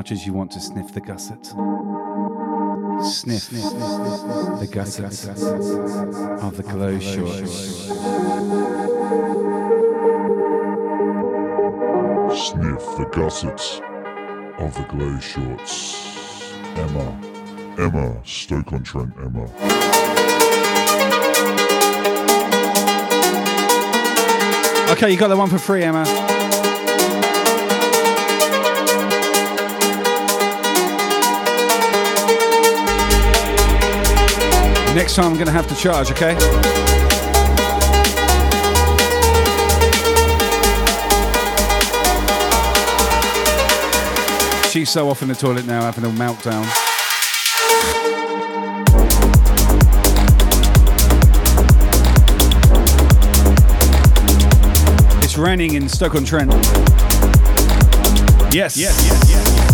Much as you want to sniff the gusset. Sniff, the gusset of the glow shorts. Sniff the gussets of the glow shorts. Emma. Emma. Stoke on Trent, Emma. Okay, you got that one for free, Emma. Next time I'm going to have to charge, okay? She's so off in the toilet now, having a meltdown. It's raining in Stoke on Trent. Yes. Yes. Yes.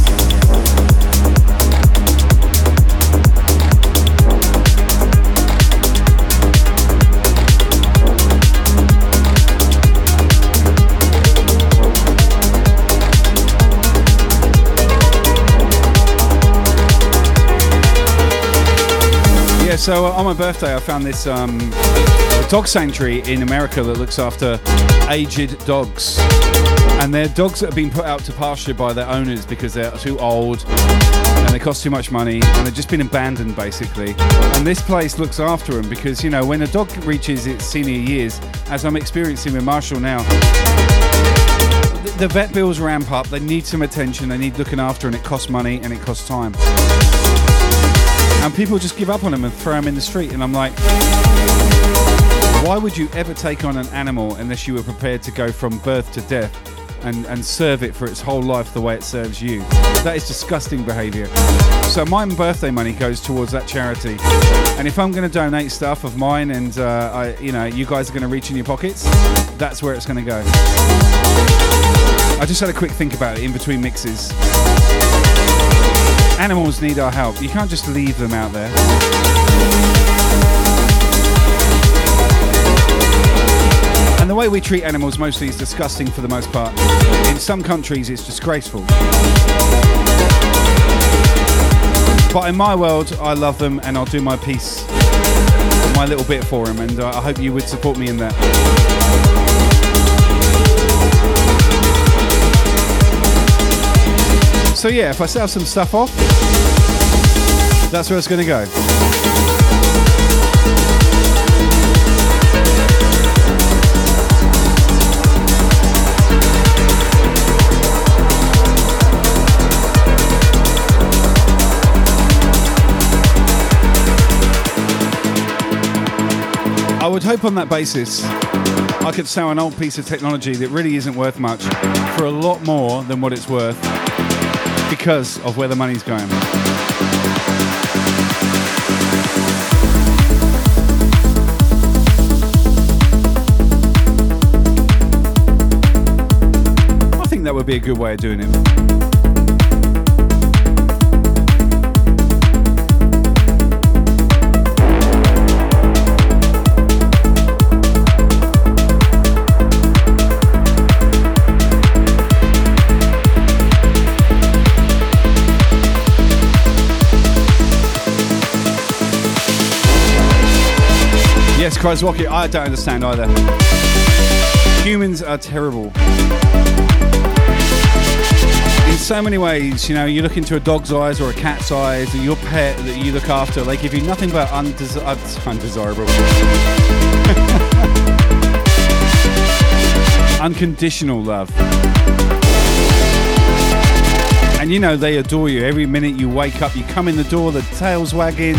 So uh, on my birthday, I found this um, dog sanctuary in America that looks after aged dogs. And they're dogs that have been put out to pasture by their owners because they're too old and they cost too much money and they've just been abandoned basically. And this place looks after them because, you know, when a dog reaches its senior years, as I'm experiencing with Marshall now, the- the vet bills ramp up, they need some attention, they need looking after, and it costs money and it costs time. And people just give up on them and throw them in the street. And I'm like, why would you ever take on an animal unless you were prepared to go from birth to death and, and serve it for its whole life the way it serves you? That is disgusting behaviour. So my birthday money goes towards that charity. And if I'm going to donate stuff of mine and uh, I, you know you guys are going to reach in your pockets, that's where it's going to go. I just had a quick think about it in between mixes. Animals need our help. You can't just leave them out there. And the way we treat animals mostly is disgusting for the most part. In some countries, it's disgraceful. But in my world, I love them and I'll do my piece, my little bit for them, and uh, I hope you would support me in that. So yeah, if I sell some stuff off, that's where it's going to go. I would hope on that basis I could sell an old piece of technology that really isn't worth much for a lot more than what it's worth because of where the money's going. I think that would be a good way of doing it. Yes, Rocket, I don't understand either. Humans are terrible. In so many ways, you know, you look into a dog's eyes or a cat's eyes, or your pet that you look after, they give you nothing but undesi- uh, undesirable. (laughs) Unconditional love. And you know, they adore you. Every minute you wake up, you come in the door, the tail's wagging,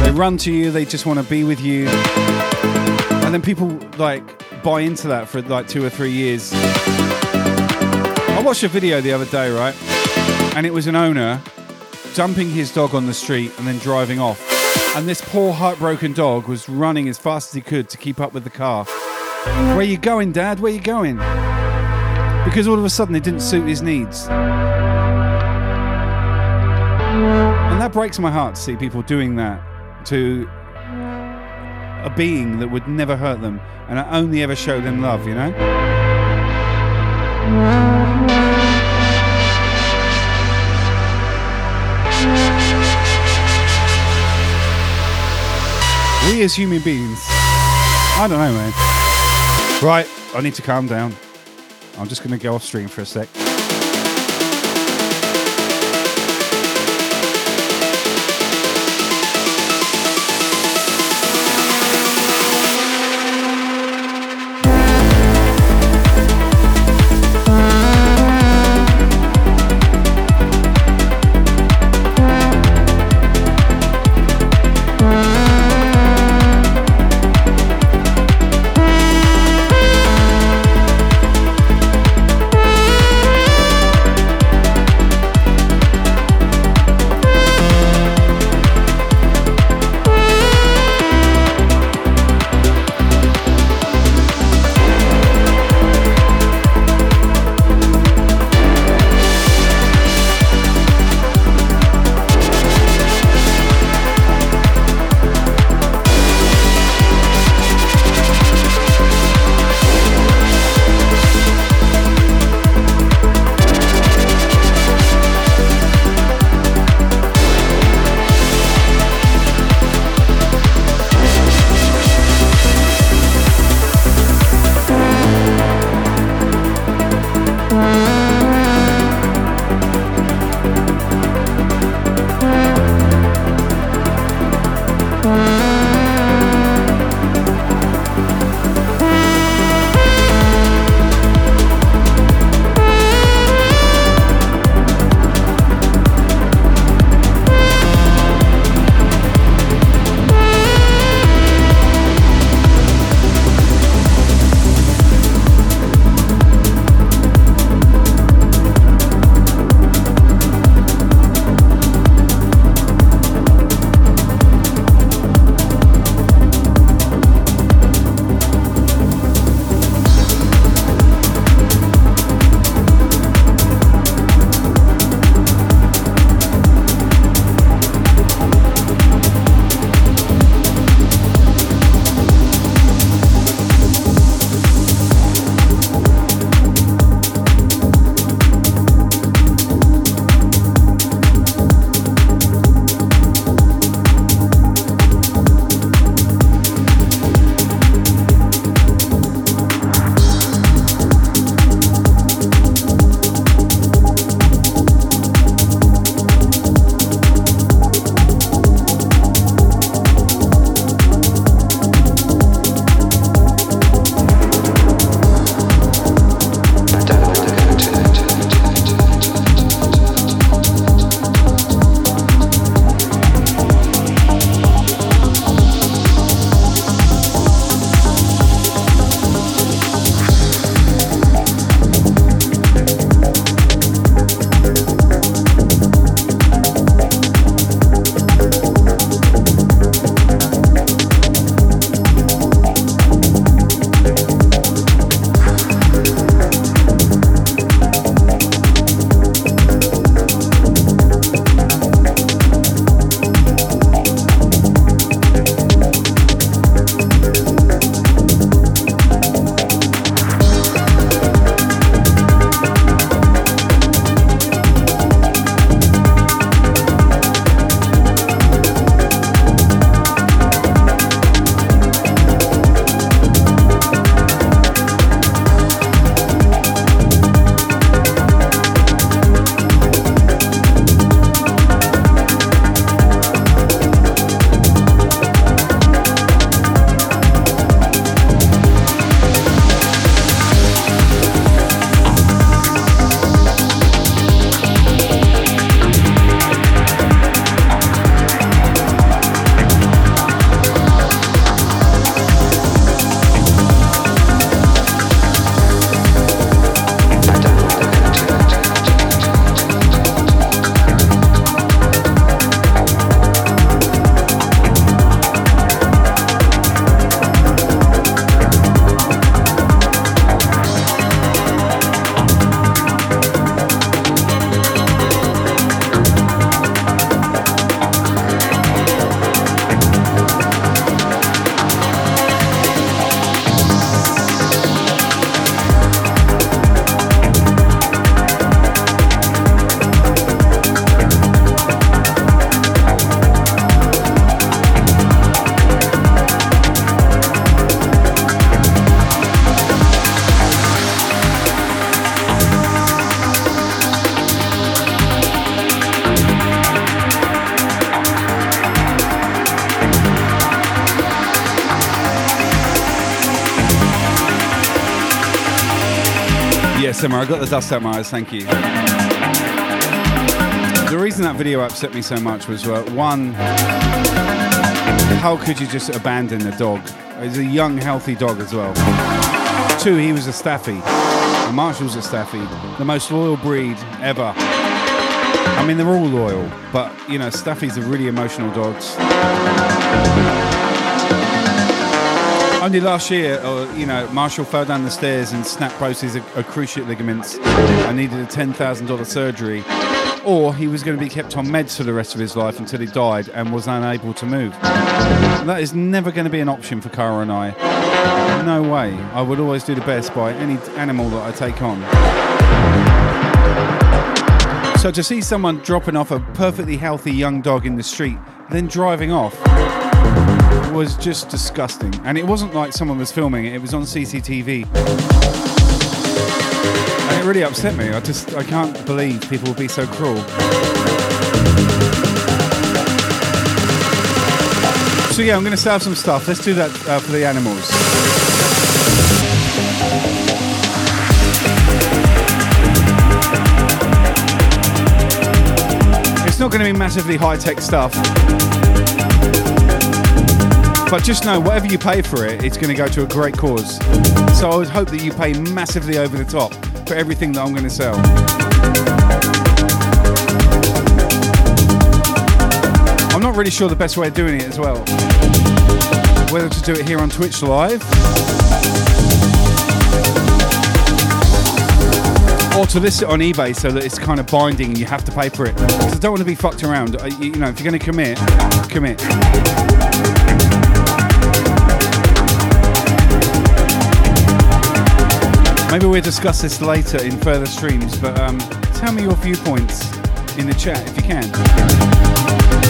they run to you, they just want to be with you. And then people like buy into that for like two or three years. I watched a video the other day, right? And it was an owner dumping his dog on the street and then driving off. And this poor heartbroken dog was running as fast as he could to keep up with the car. Where you going, Dad? Where you going? Because all of a sudden it didn't suit his needs. And that breaks my heart to see people doing that to a being that would never hurt them and only ever show them love, you know? We as human beings, I don't know, man. Right, I need to calm down. I'm just going to go off stream for a sec. ASMR. I got the dust out my eyes. Thank you. The reason that video upset me so much was uh, one, how could you just abandon a dog? He's a young, healthy dog as well. Two, he was a staffy. And Marshall's a staffy, the most loyal breed ever. I mean, they're all loyal, but you know, staffies are really emotional dogs. Last year, uh, you know, Marshall fell down the stairs and snapped both his cruciate ligaments and needed a $10,000 surgery. Or he was going to be kept on meds for the rest of his life until he died and was unable to move. That is never going to be an option for Cara and I. No way. I would always do the best by any animal that I take on. So to see someone dropping off a perfectly healthy young dog in the street, then driving off, was just disgusting. And it wasn't like someone was filming it, it was on CCTV. And it really upset me. I just, I can't believe people would be so cruel. So yeah, I'm going to sell some stuff. Let's do that uh, for the animals. It's not going to be massively high-tech stuff. But just know, whatever you pay for it, it's going to go to a great cause. So I would hope that you pay massively over the top for everything that I'm going to sell. I'm not really sure the best way of doing it as well. Whether to do it here on Twitch Live or to list it on eBay so that it's kind of binding and you have to pay for it. Because I don't want to be fucked around. You know, if you're going to commit, commit. Maybe we'll discuss this later in further streams, but um, tell me your viewpoints in the chat if you can.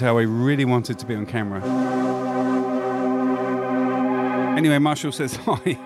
Tell, I really wanted to be on camera. Anyway, Marshall says (laughs) hi.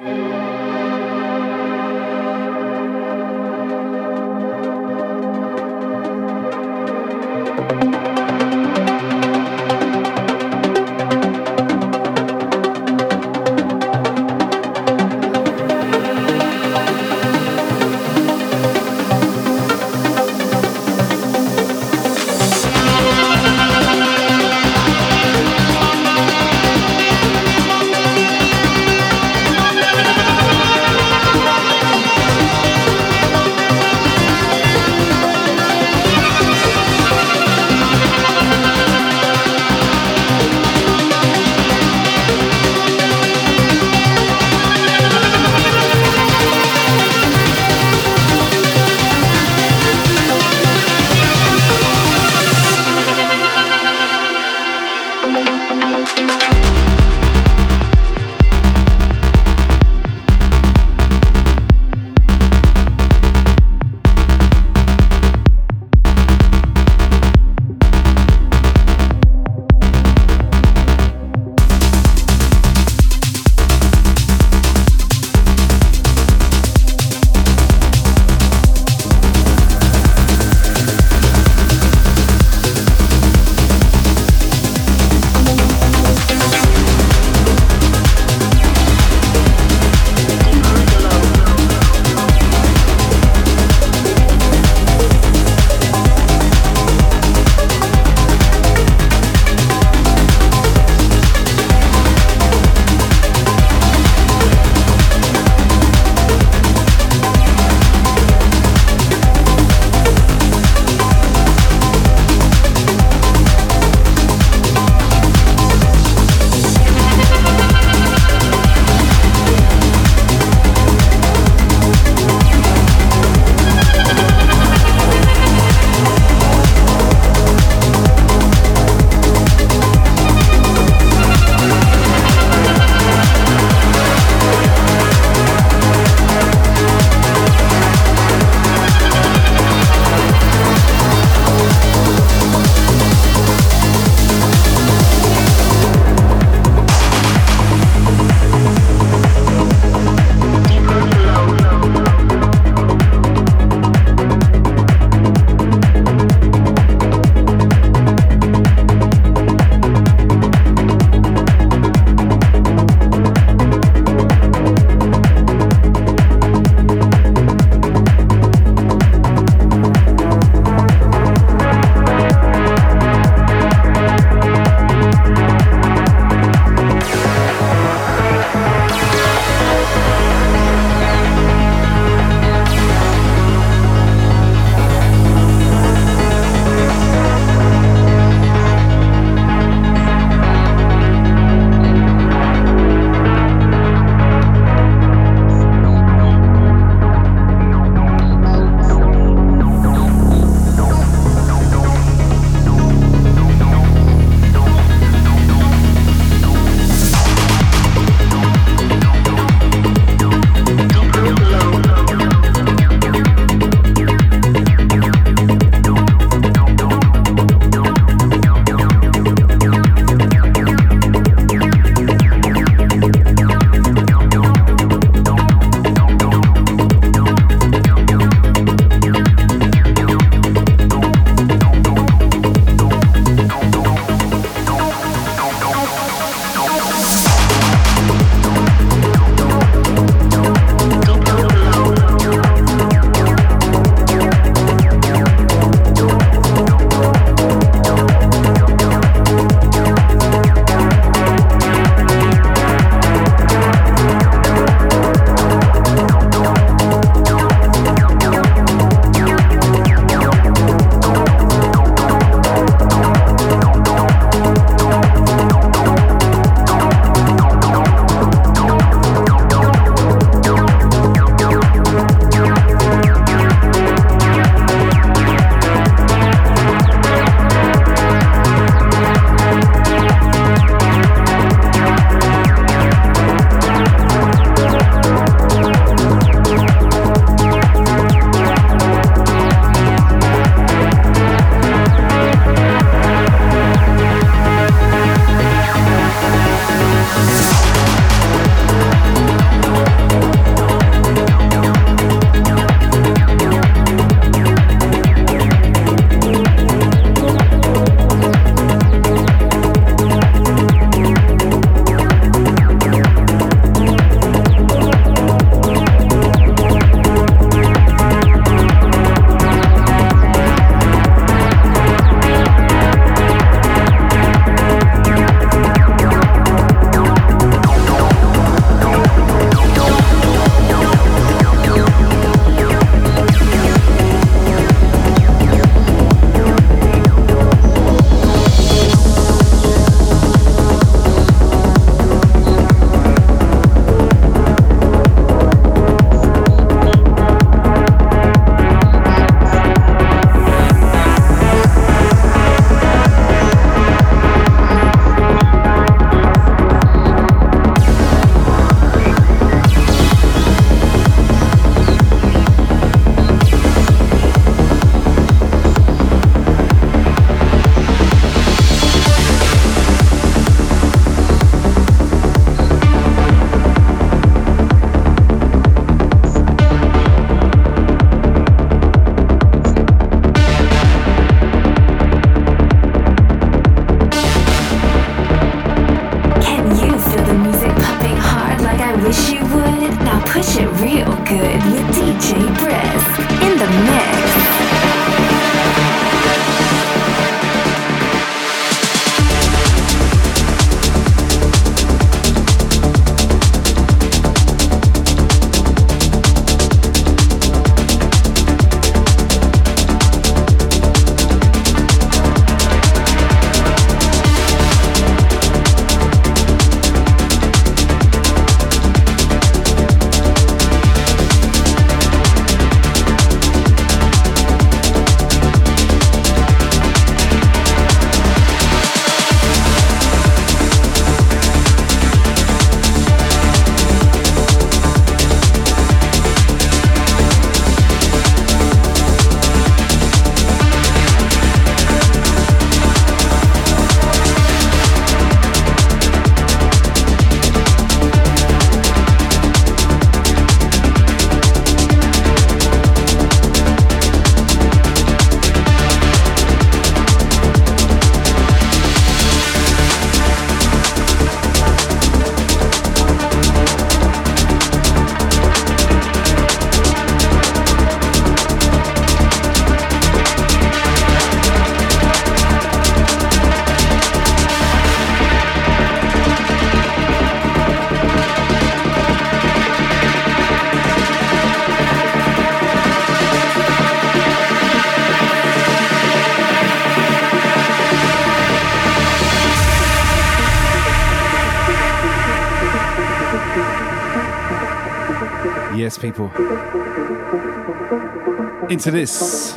Into this.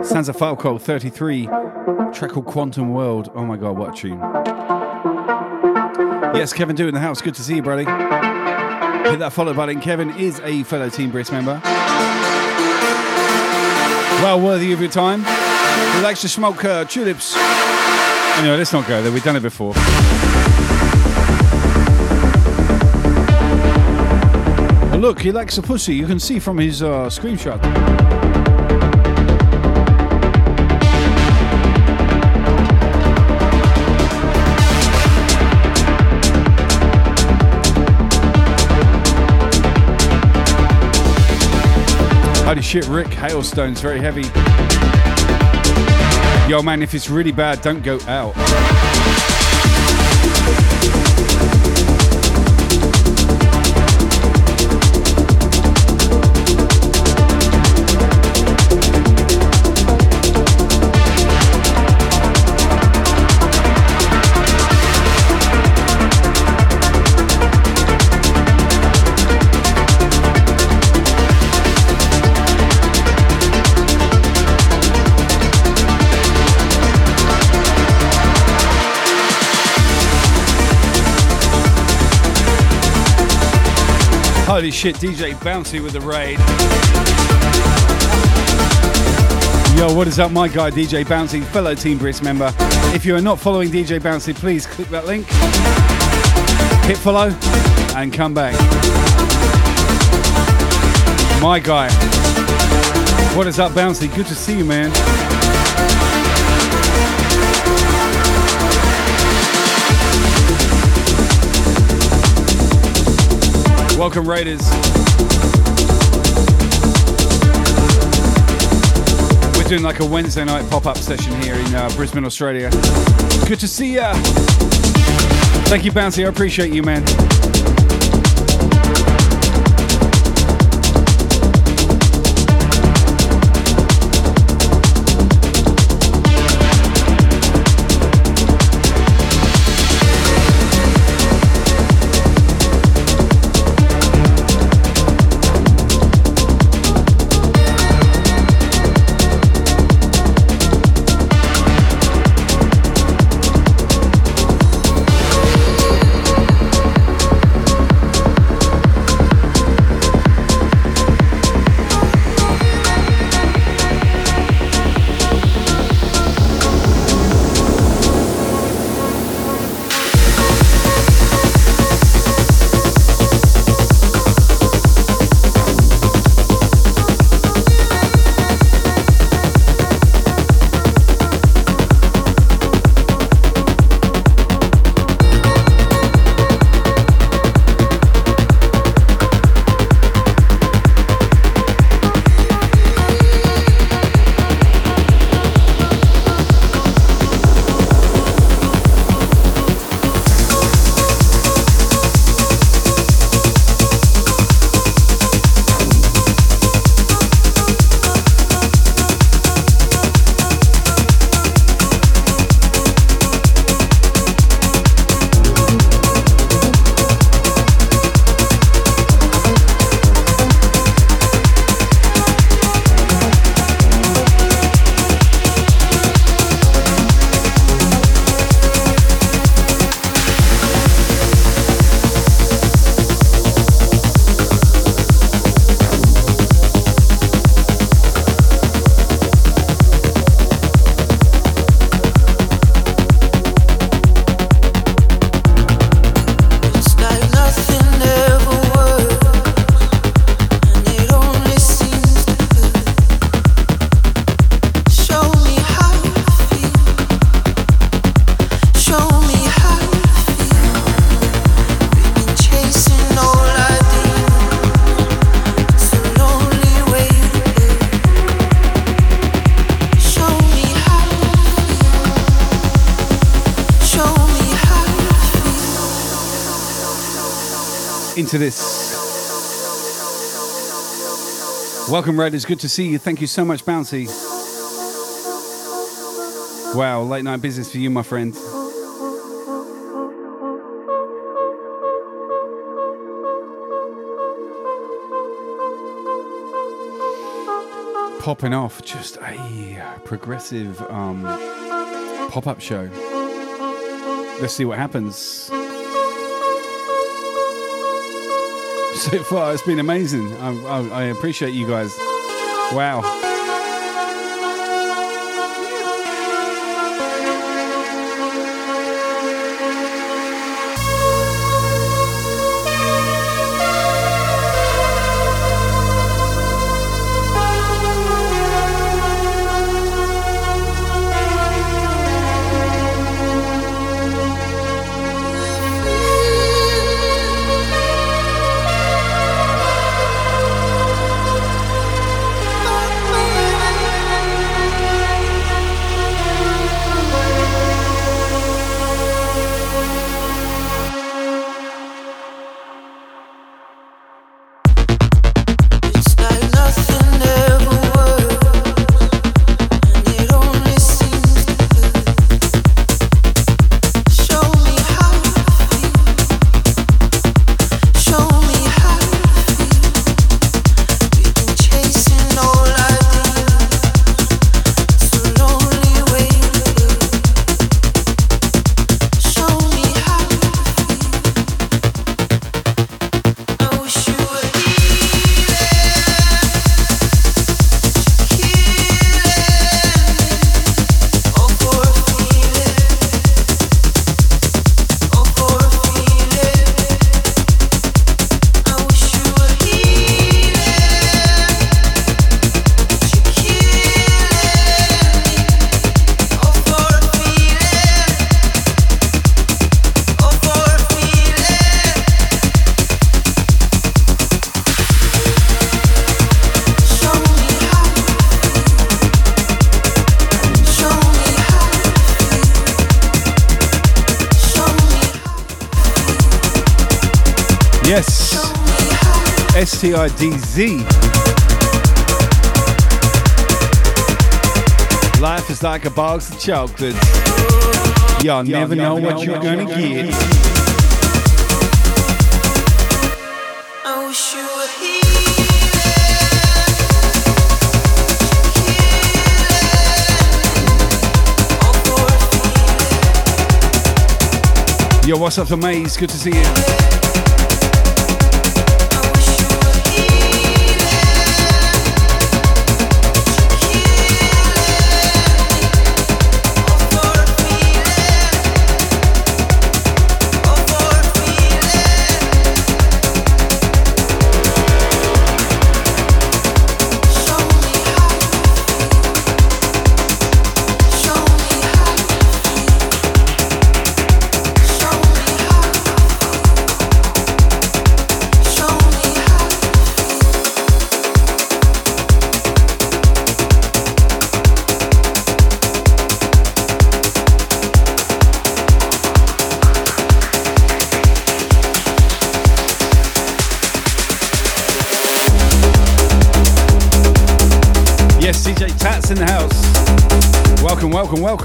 Sansa Falco 33. Track called Quantum World. Oh my god, what a tune. Yes, Kevin Do in the house. Good to see you, buddy. Hit that follow button. Kevin is a fellow Team Brisk member. Well worthy of your time. He likes to smoke uh, tulips. Anyway, let's not go there. We've done it before. Look, he likes a pussy. You can see from his uh, screenshot. Holy shit, Rick, hailstones very heavy. Yo, man, if it's really bad, don't go out. Holy shit, DJ Bouncy with the raid. Yo, what is up, my guy, DJ Bouncy, fellow Team Brisk member? If you are not following DJ Bouncy, please click that link, hit follow, and come back. My guy. What is up, Bouncy? Good to see you, man. Welcome, Raiders. We're doing like a Wednesday night pop up session here in uh, Brisbane, Australia. Good to see ya. Thank you, Bouncy. I appreciate you, man. Into this. Welcome, Red. It's good to see you. Thank you so much, Bouncy. Wow, late night business for you, my friend. popping off just a progressive um, pop up show. Let's see what happens. So far, it's been amazing. I, I, I appreciate you guys. Wow. S T I D Z. Life is like a box of chocolates. Y'all never know what you're gonna get. Oh sure, hey Yo, what's up to Maze? Good to see you.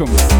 Welcome,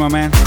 my man.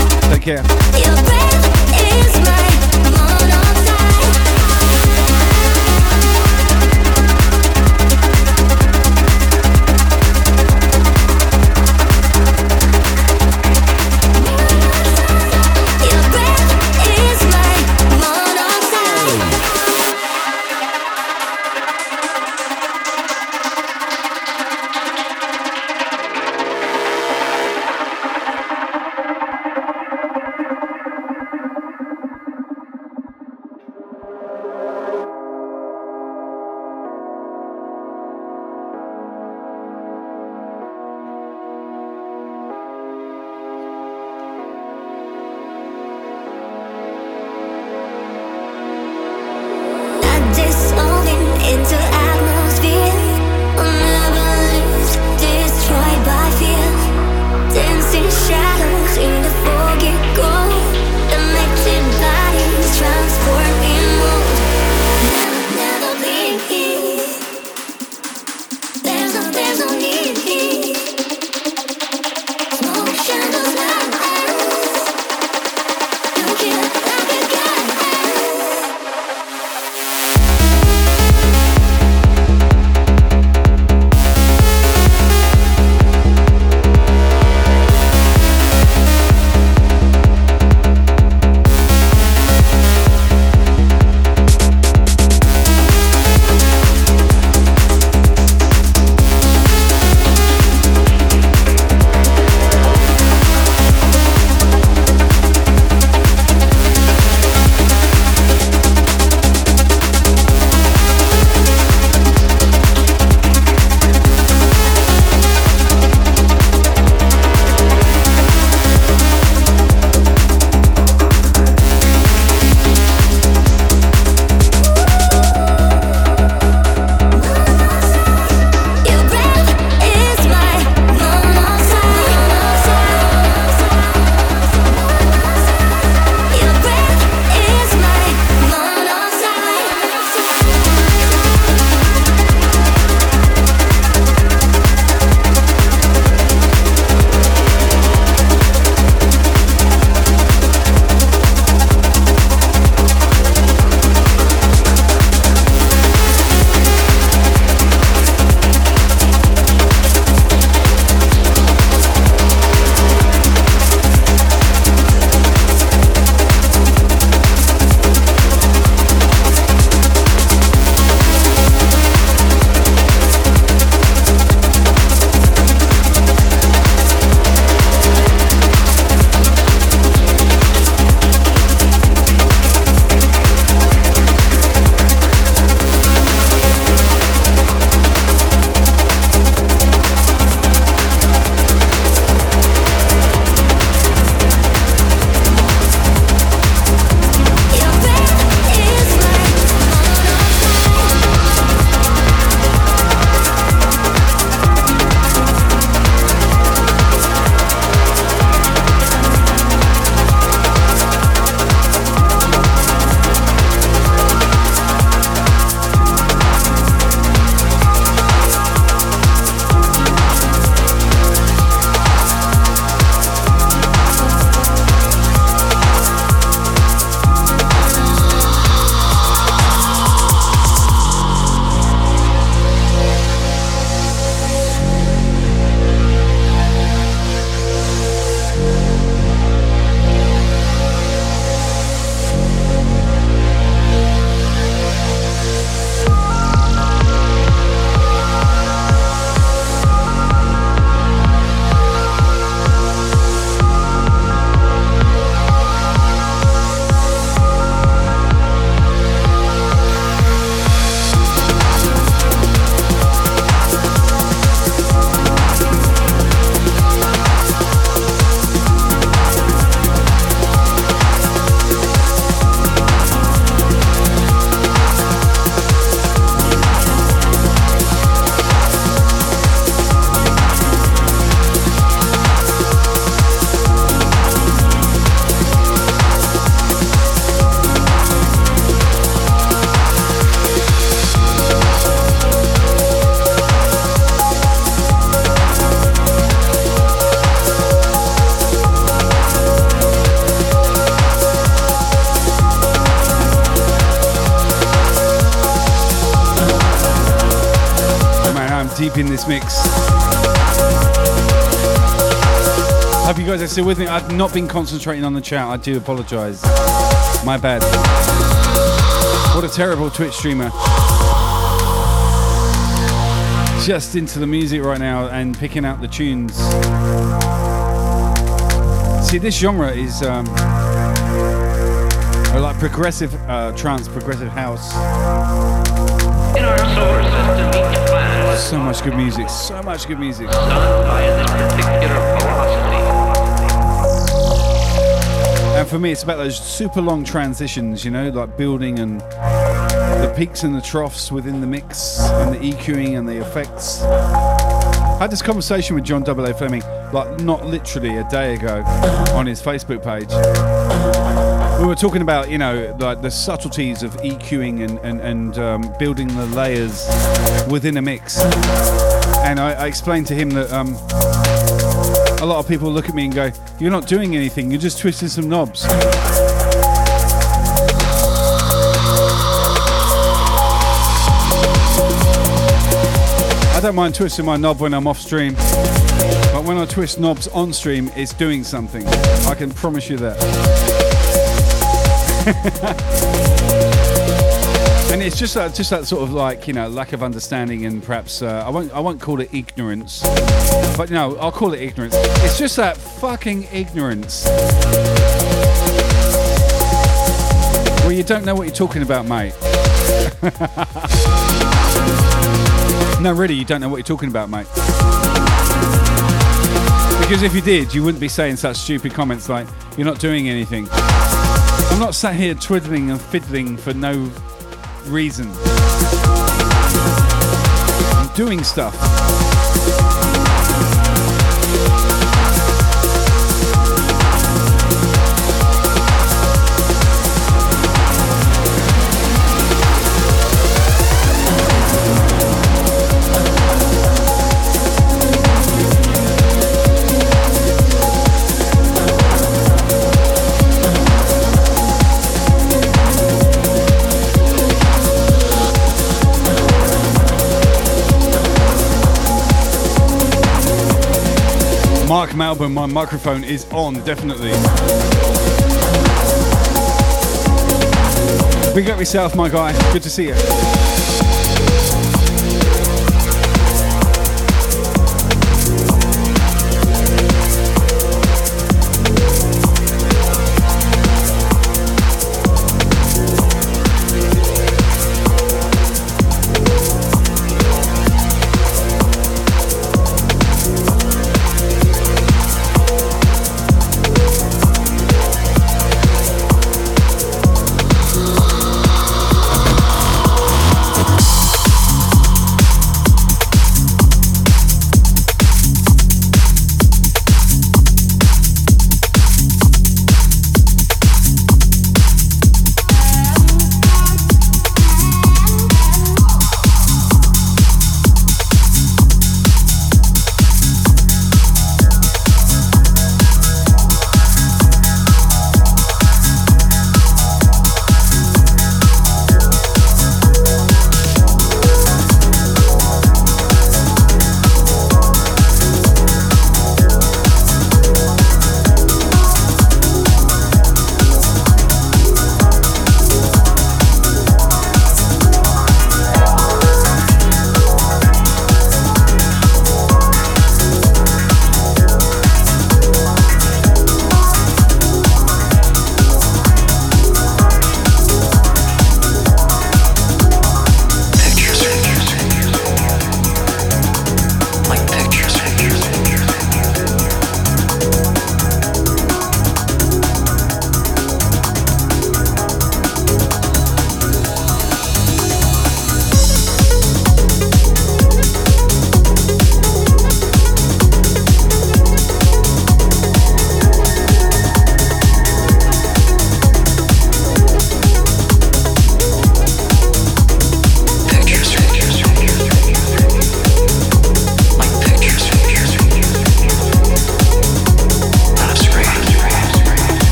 With me. I've not been concentrating on the chat. I do apologise. My bad. What a terrible Twitch streamer. Just into the music right now and picking out the tunes. See, this genre is um, like progressive uh, trance, progressive house. So much good music. So much good music. And for me, it's about those super long transitions, you know, like building and the peaks and the troughs within the mix and the EQing and the effects. I had this conversation with John A. Fleming, like not literally a day ago, on his Facebook page. We were talking about, you know, like the subtleties of EQing and, and, and um, building the layers within a mix. And I, I explained to him that um, a lot of people look at me and go, You're not doing anything, you're just twisting some knobs. I don't mind twisting my knob when I'm off stream, but when I twist knobs on stream, it's doing something. I can promise you that. (laughs) and it's just that, just that sort of like you know lack of understanding and perhaps uh, I won't I won't call it ignorance, but no, I'll call it ignorance. It's just that fucking ignorance Well, you don't know what you're talking about, mate. (laughs) no, really, you don't know what you're talking about, mate. Because if you did, you wouldn't be saying such stupid comments like, you're not doing anything. I'm not sat here twiddling and fiddling for no reason. I'm doing stuff. Malbon, my microphone is on, definitely. Big up yourself, my guy. Good to see you.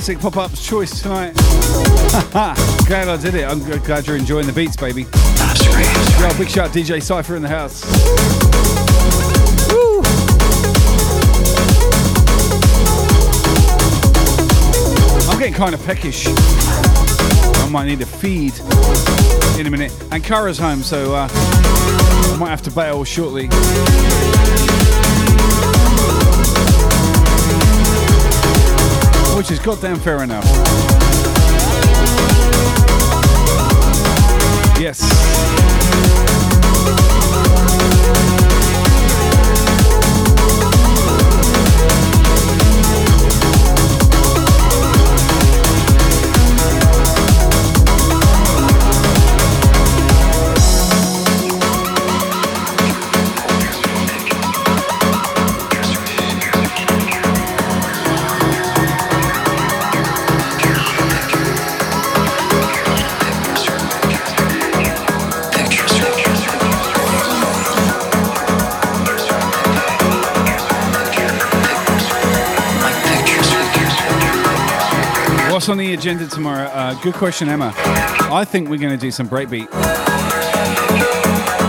Fantastic pop up's choice tonight. (laughs) glad I did it. I'm glad you're enjoying the beats, baby. Yo, big shout DJ Cypher in the house. Woo. I'm getting kind of peckish. I might need a feed in a minute. And Kara's home, so uh, I might have to bail shortly. Which is goddamn fair enough. Yes. What's on the agenda tomorrow? Uh, good question, Emma. I think we're going to do some breakbeat.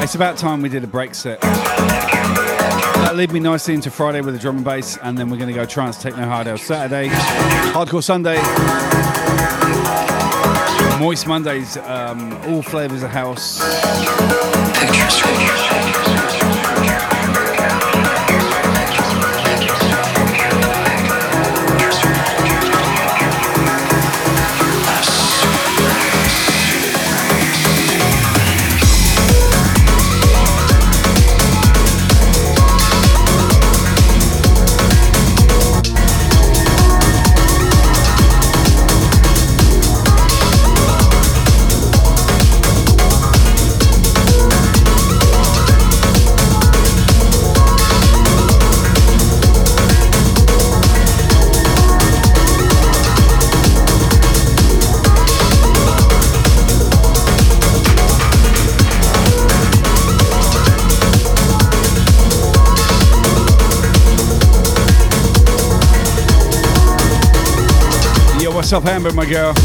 It's about time we did a break set. That lead me nicely into Friday with a drum and bass, and then we're going to go trance, techno, hard house Saturday, hardcore Sunday, moist Mondays, um, all flavors of house. What's up, Amber, my girl?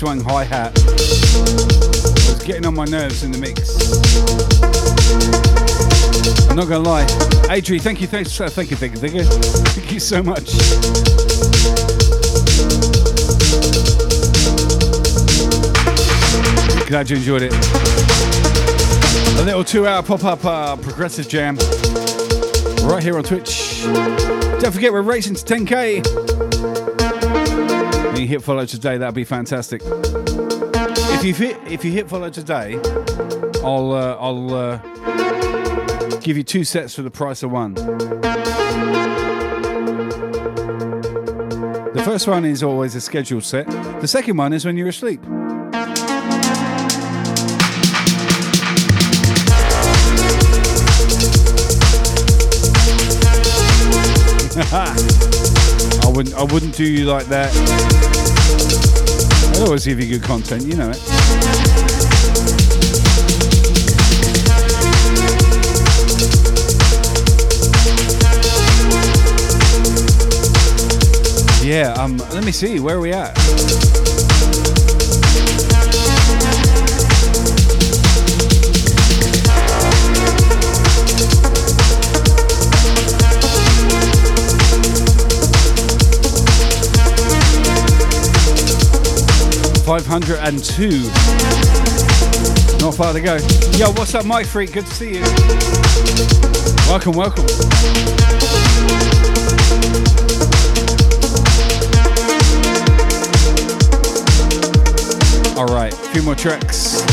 Swung hi hat was getting on my nerves in the mix. I'm not gonna lie. Adri, thank you, thanks, uh, thank you, thank you, thank you, thank you so much. Glad you enjoyed it. A little two-hour pop-up uh, progressive jam right here on Twitch. Don't forget we're racing to 10k. You hit follow today, that'd be fantastic. If you hit if you hit follow today, I'll uh, I'll uh, give you two sets for the price of one. The first one is always a scheduled set. The second one is when you're asleep. Wouldn't I wouldn't do you like that. I'd always give you good content, you know it. Yeah, um, let me see, where are we at? Five hundred and two. Not far to go. Yo, what's up, Mike Freak? Good to see you. Welcome, welcome. All right, a few more tracks.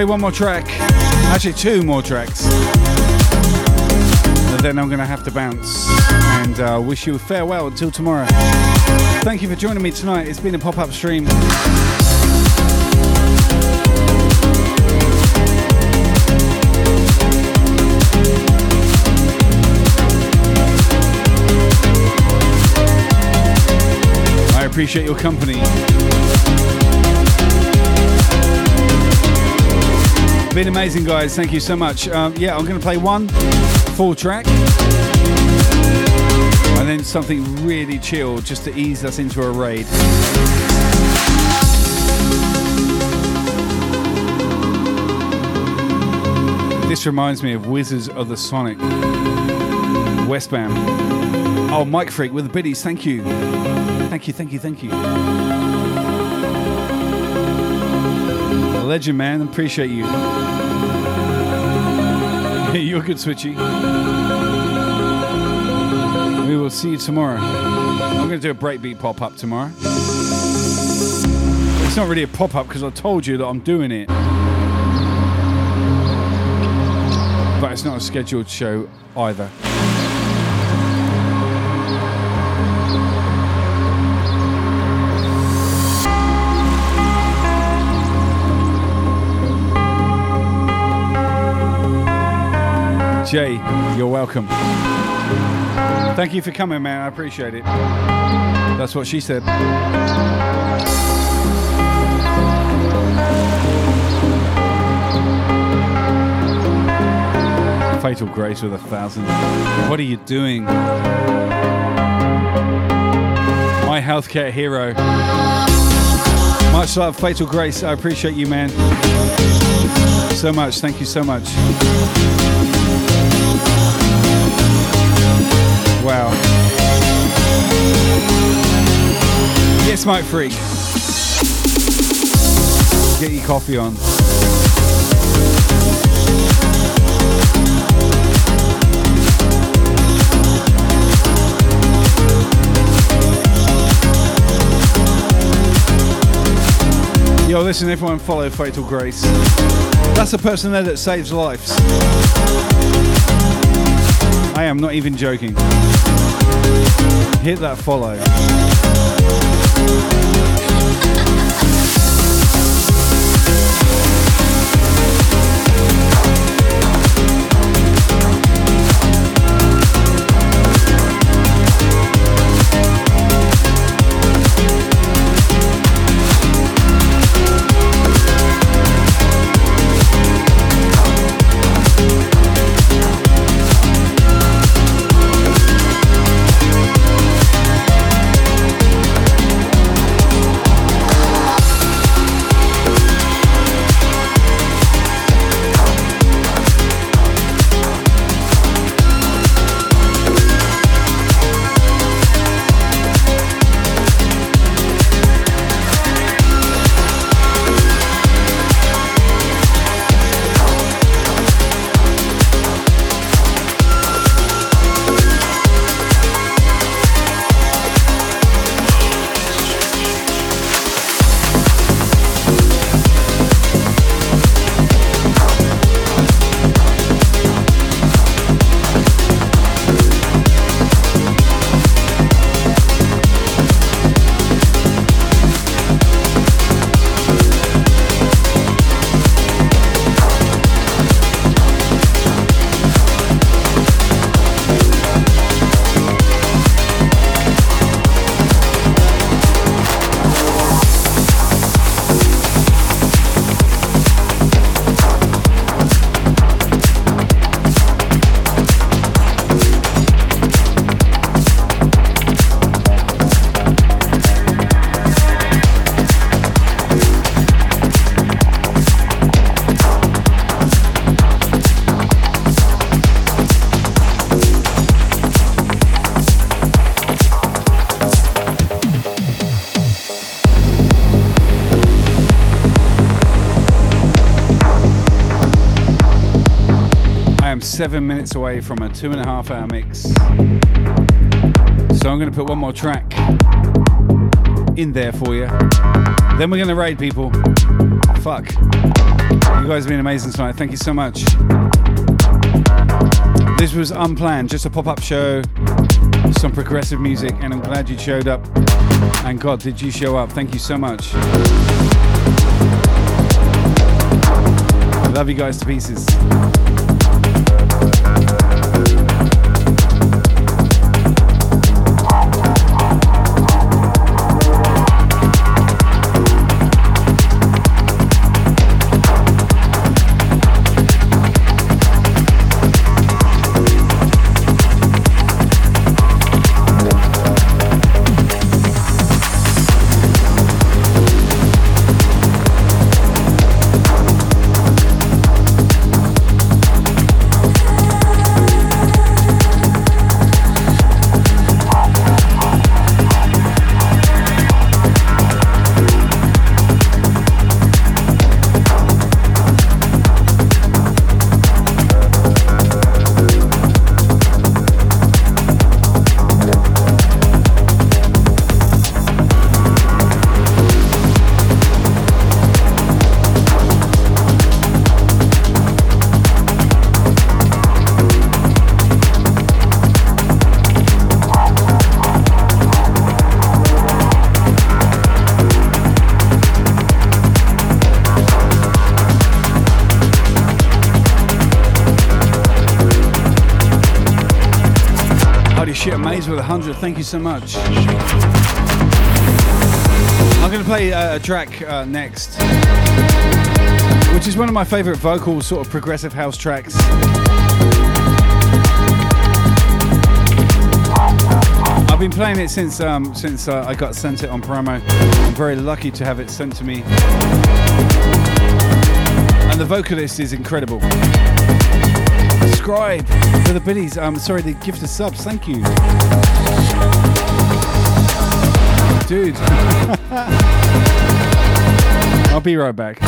Play one more track. Actually, two more tracks. And then I'm going to have to bounce and uh, wish you farewell until tomorrow. Thank you for joining me tonight. It's been a pop up stream. I appreciate your company. Been amazing, guys. Thank you so much. Um, yeah, I'm going to play one full track and then something really chill just to ease us into a raid. This reminds me of Wizards of the Sonic. Westbam. Oh, Mike Freak with the biddies. Thank you. Thank you, thank you, thank you. Legend, man. Appreciate you. You're good, Switchy. We will see you tomorrow. I'm going to do a breakbeat pop up tomorrow. It's not really a pop up because I told you that I'm doing it. But it's not a scheduled show either. Jay, you're welcome. Thank you for coming, man. I appreciate it. That's what she said. Fatal Grace with a thousand. What are you doing? My healthcare hero. Much love, Fatal Grace. I appreciate you, man. So much. Thank you so much. Wow. Yes, Mike Freak. Get your coffee on. Yo, listen, everyone follow Fatal Grace. That's the person there that saves lives. I am not even joking. Hit that follow. Seven minutes away from a two and a half hour mix. So I'm going to put one more track in there for you. Then we're going to raid people. Fuck. You guys have been amazing tonight. Thank you so much. This was unplanned, just a pop up show, some progressive music, and I'm glad you showed up. And God, did you show up? Thank you so much. I love you guys to pieces. Thank you so much. I'm going to play uh, a track uh, next, which is one of my favorite vocal, sort of progressive house tracks. I've been playing it since um, since uh, I got sent it on promo. I'm very lucky to have it sent to me, and the vocalist is incredible. Subscribe for the biddies. I'm um, sorry, the gift of subs. Thank you, dude. (laughs) I'll be right back.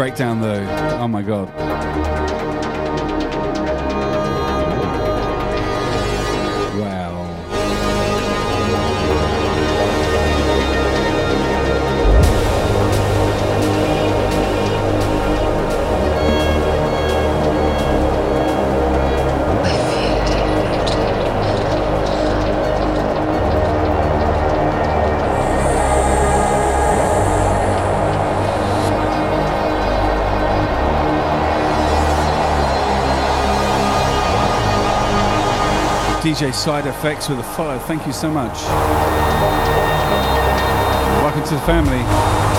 This breakdown, though, Side Effects with a follow. Thank you so much. Welcome to the family.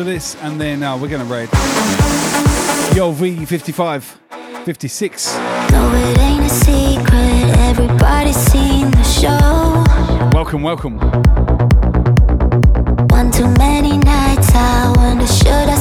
after this, and then uh, we're going to raid. Yo, V55, 56. No, it ain't a secret. Everybody's seen the show. Welcome, welcome. One too many nights I wonder should I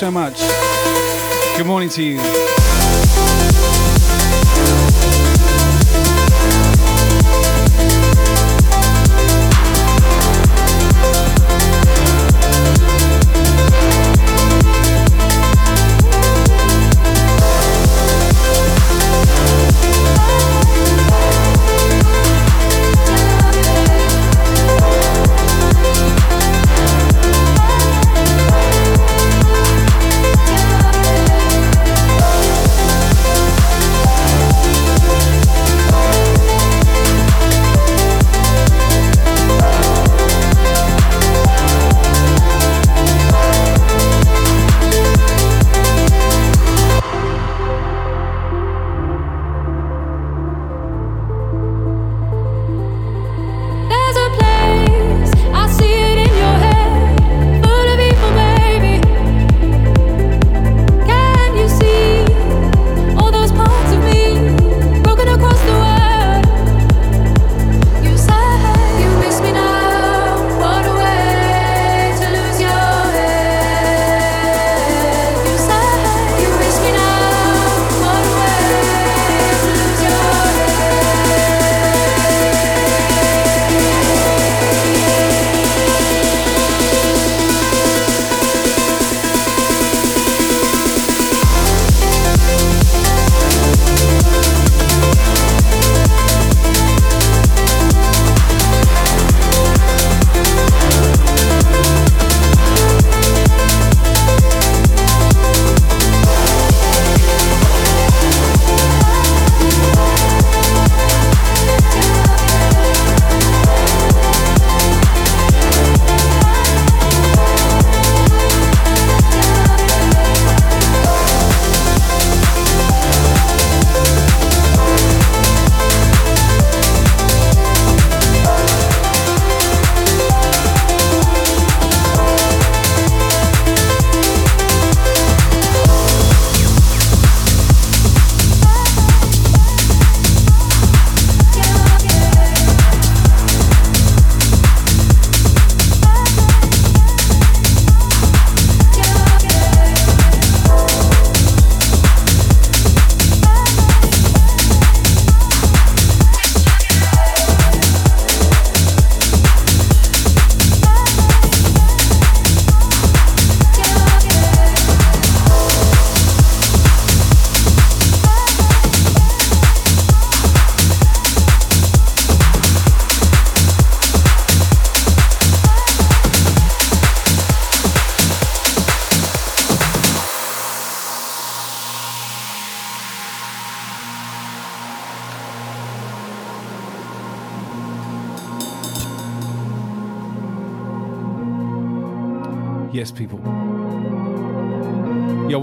so much.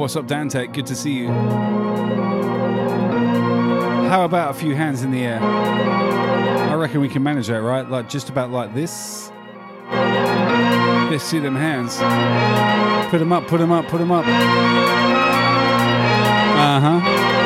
What's up, Dante? Good to see you. How about a few hands in the air? I reckon we can manage that, right? Like just about like this. Let's see them hands. Put them up, put them up, put them up. Uh huh.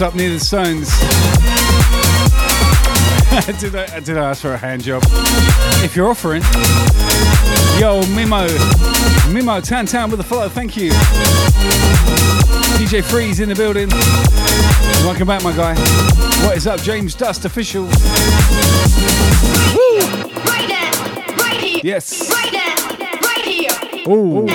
Up, near the stones? (laughs) did, I, did I ask for a hand job? If you're offering. Yo, Mimo. Mimo, Tan Tan with the follow, thank you. DJ Freeze in the building. Welcome back, my guy. What is up, James Dust official? Right there, right here. Yes. Right there, right here. Ooh.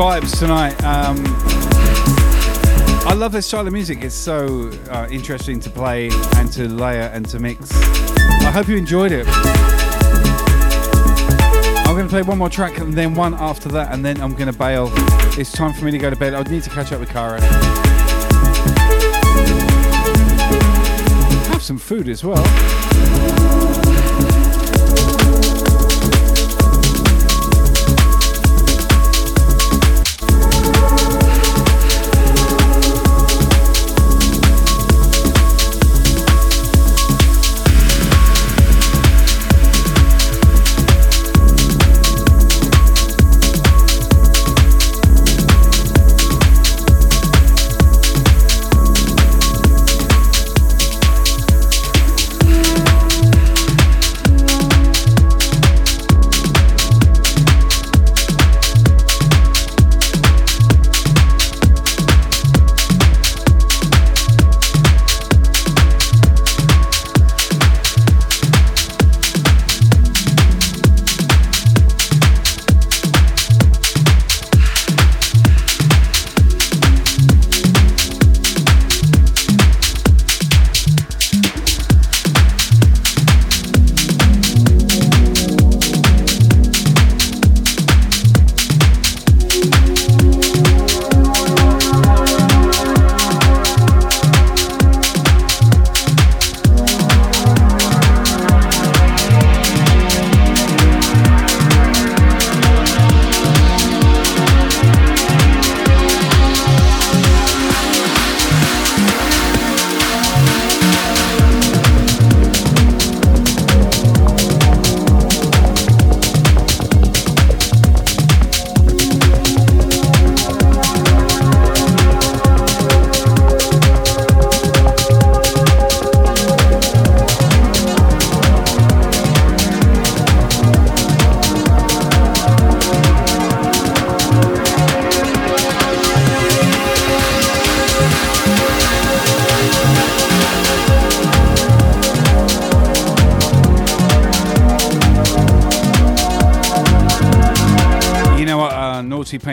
Vibes tonight. Um, I love this style of music. It's so uh, interesting to play and to layer and to mix. I hope you enjoyed it. I'm going to play one more track and then one after that, and then I'm going to bail. It's time for me to go to bed. I need to catch up with Cara. Have some food as well.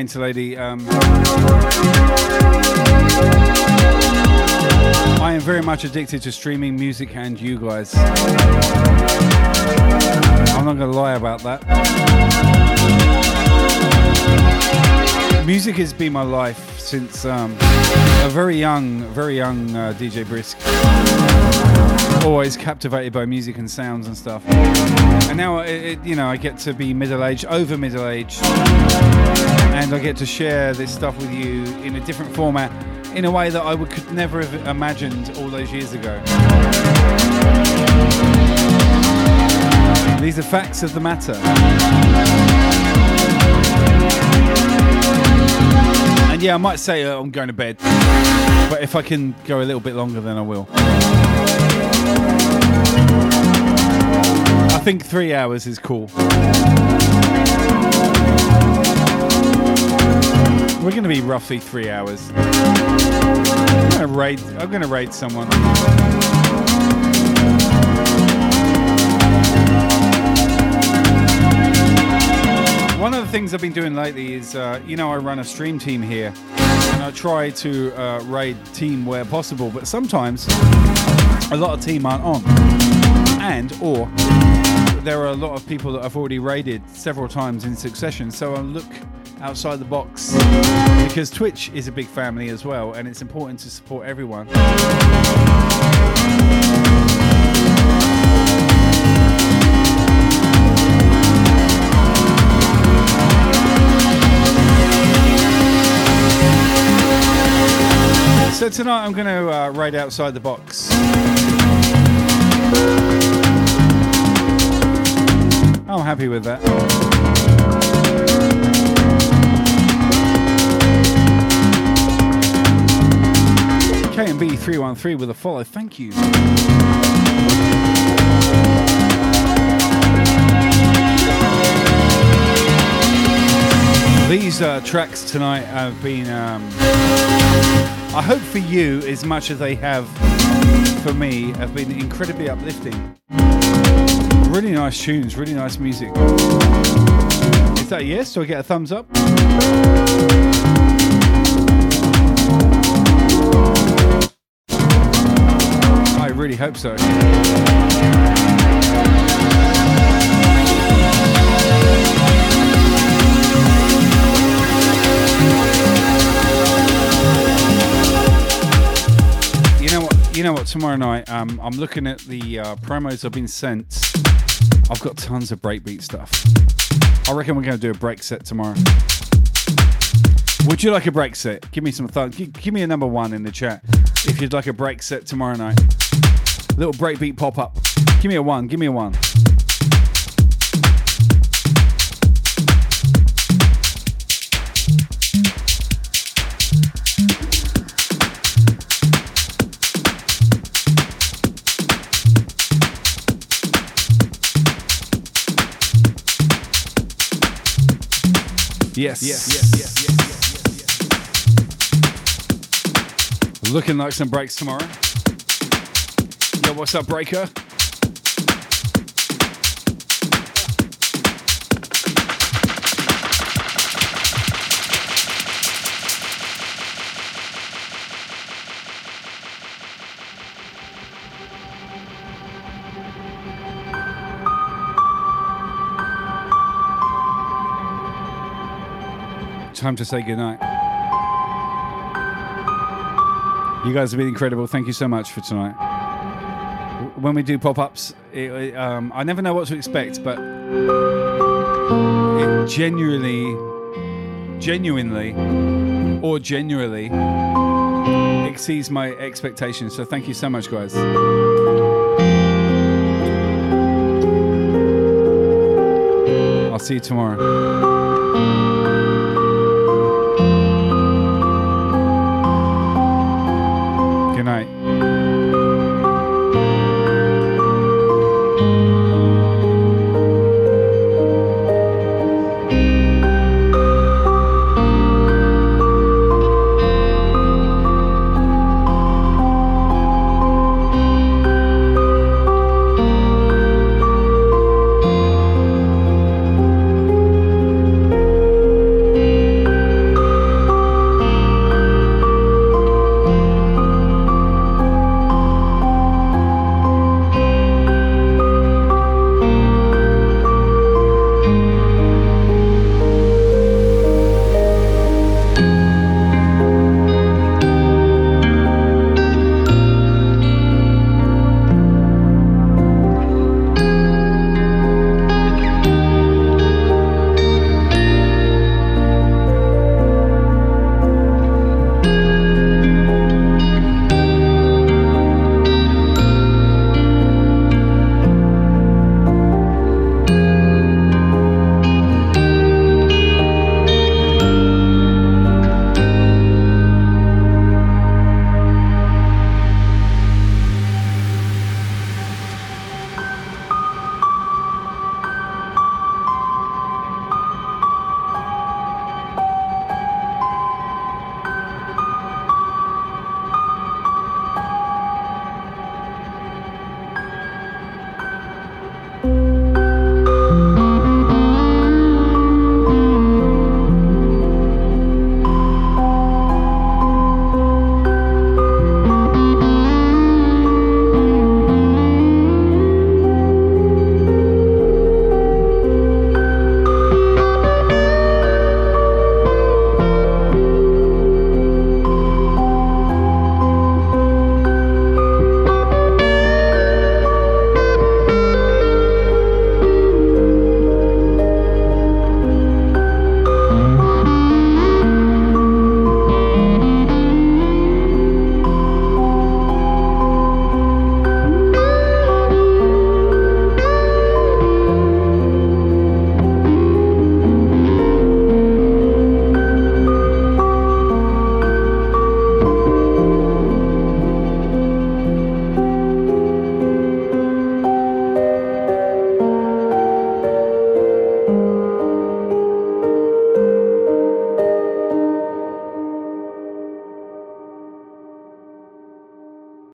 Painter lady. Um, I am very much addicted to streaming music and you guys. I'm not going to lie about that. Music has been my life since um, a very young, very young uh, DJ Brisk. Always captivated by music and sounds and stuff. And now, it, it, you know, I get to be middle-aged, over middle-aged, and I get to share this stuff with you in a different format, in a way that I would, could never have imagined all those years ago. These are facts of the matter. And yeah, I might say uh, I'm going to bed, but if I can go a little bit longer, then I will. I think three hours is cool. We're going to be roughly three hours. I'm going to raid. I'm going to raid someone. One of the things I've been doing lately is, uh, you know, I run a stream team here, and I try to uh, raid team where possible. But sometimes a lot of team aren't on, and or there are a lot of people that I've already raided several times in succession. So I look outside the box because Twitch is a big family as well, and it's important to support everyone. So tonight I'm going to uh, raid outside the box. I'm happy with that. KMB 313 with a follow. Thank you. These uh, tracks tonight have been, um, I hope for you as much as they have for me, have been incredibly uplifting. Really nice tunes, really nice music. Is that yes? Do I get a thumbs up? Really hope so. You know what? You know what? Tomorrow night, um, I'm looking at the uh, promos I've been sent. I've got tons of breakbeat stuff. I reckon we're going to do a break set tomorrow. Would you like a break set? Give me some. Give, give me a number one in the chat if you'd like a break set tomorrow night. Little breakbeat pop up. Give me a one. Give me a one. Yes, yes. Yes. Yes. Yes. Yes. Yes. yes. Looking like some breaks tomorrow. What's up, Breaker? Time to say goodnight. You guys have been incredible. Thank you so much for tonight. When we do pop ups, um, I never know what to expect, but it genuinely, genuinely, or genuinely exceeds my expectations. So thank you so much, guys. I'll see you tomorrow.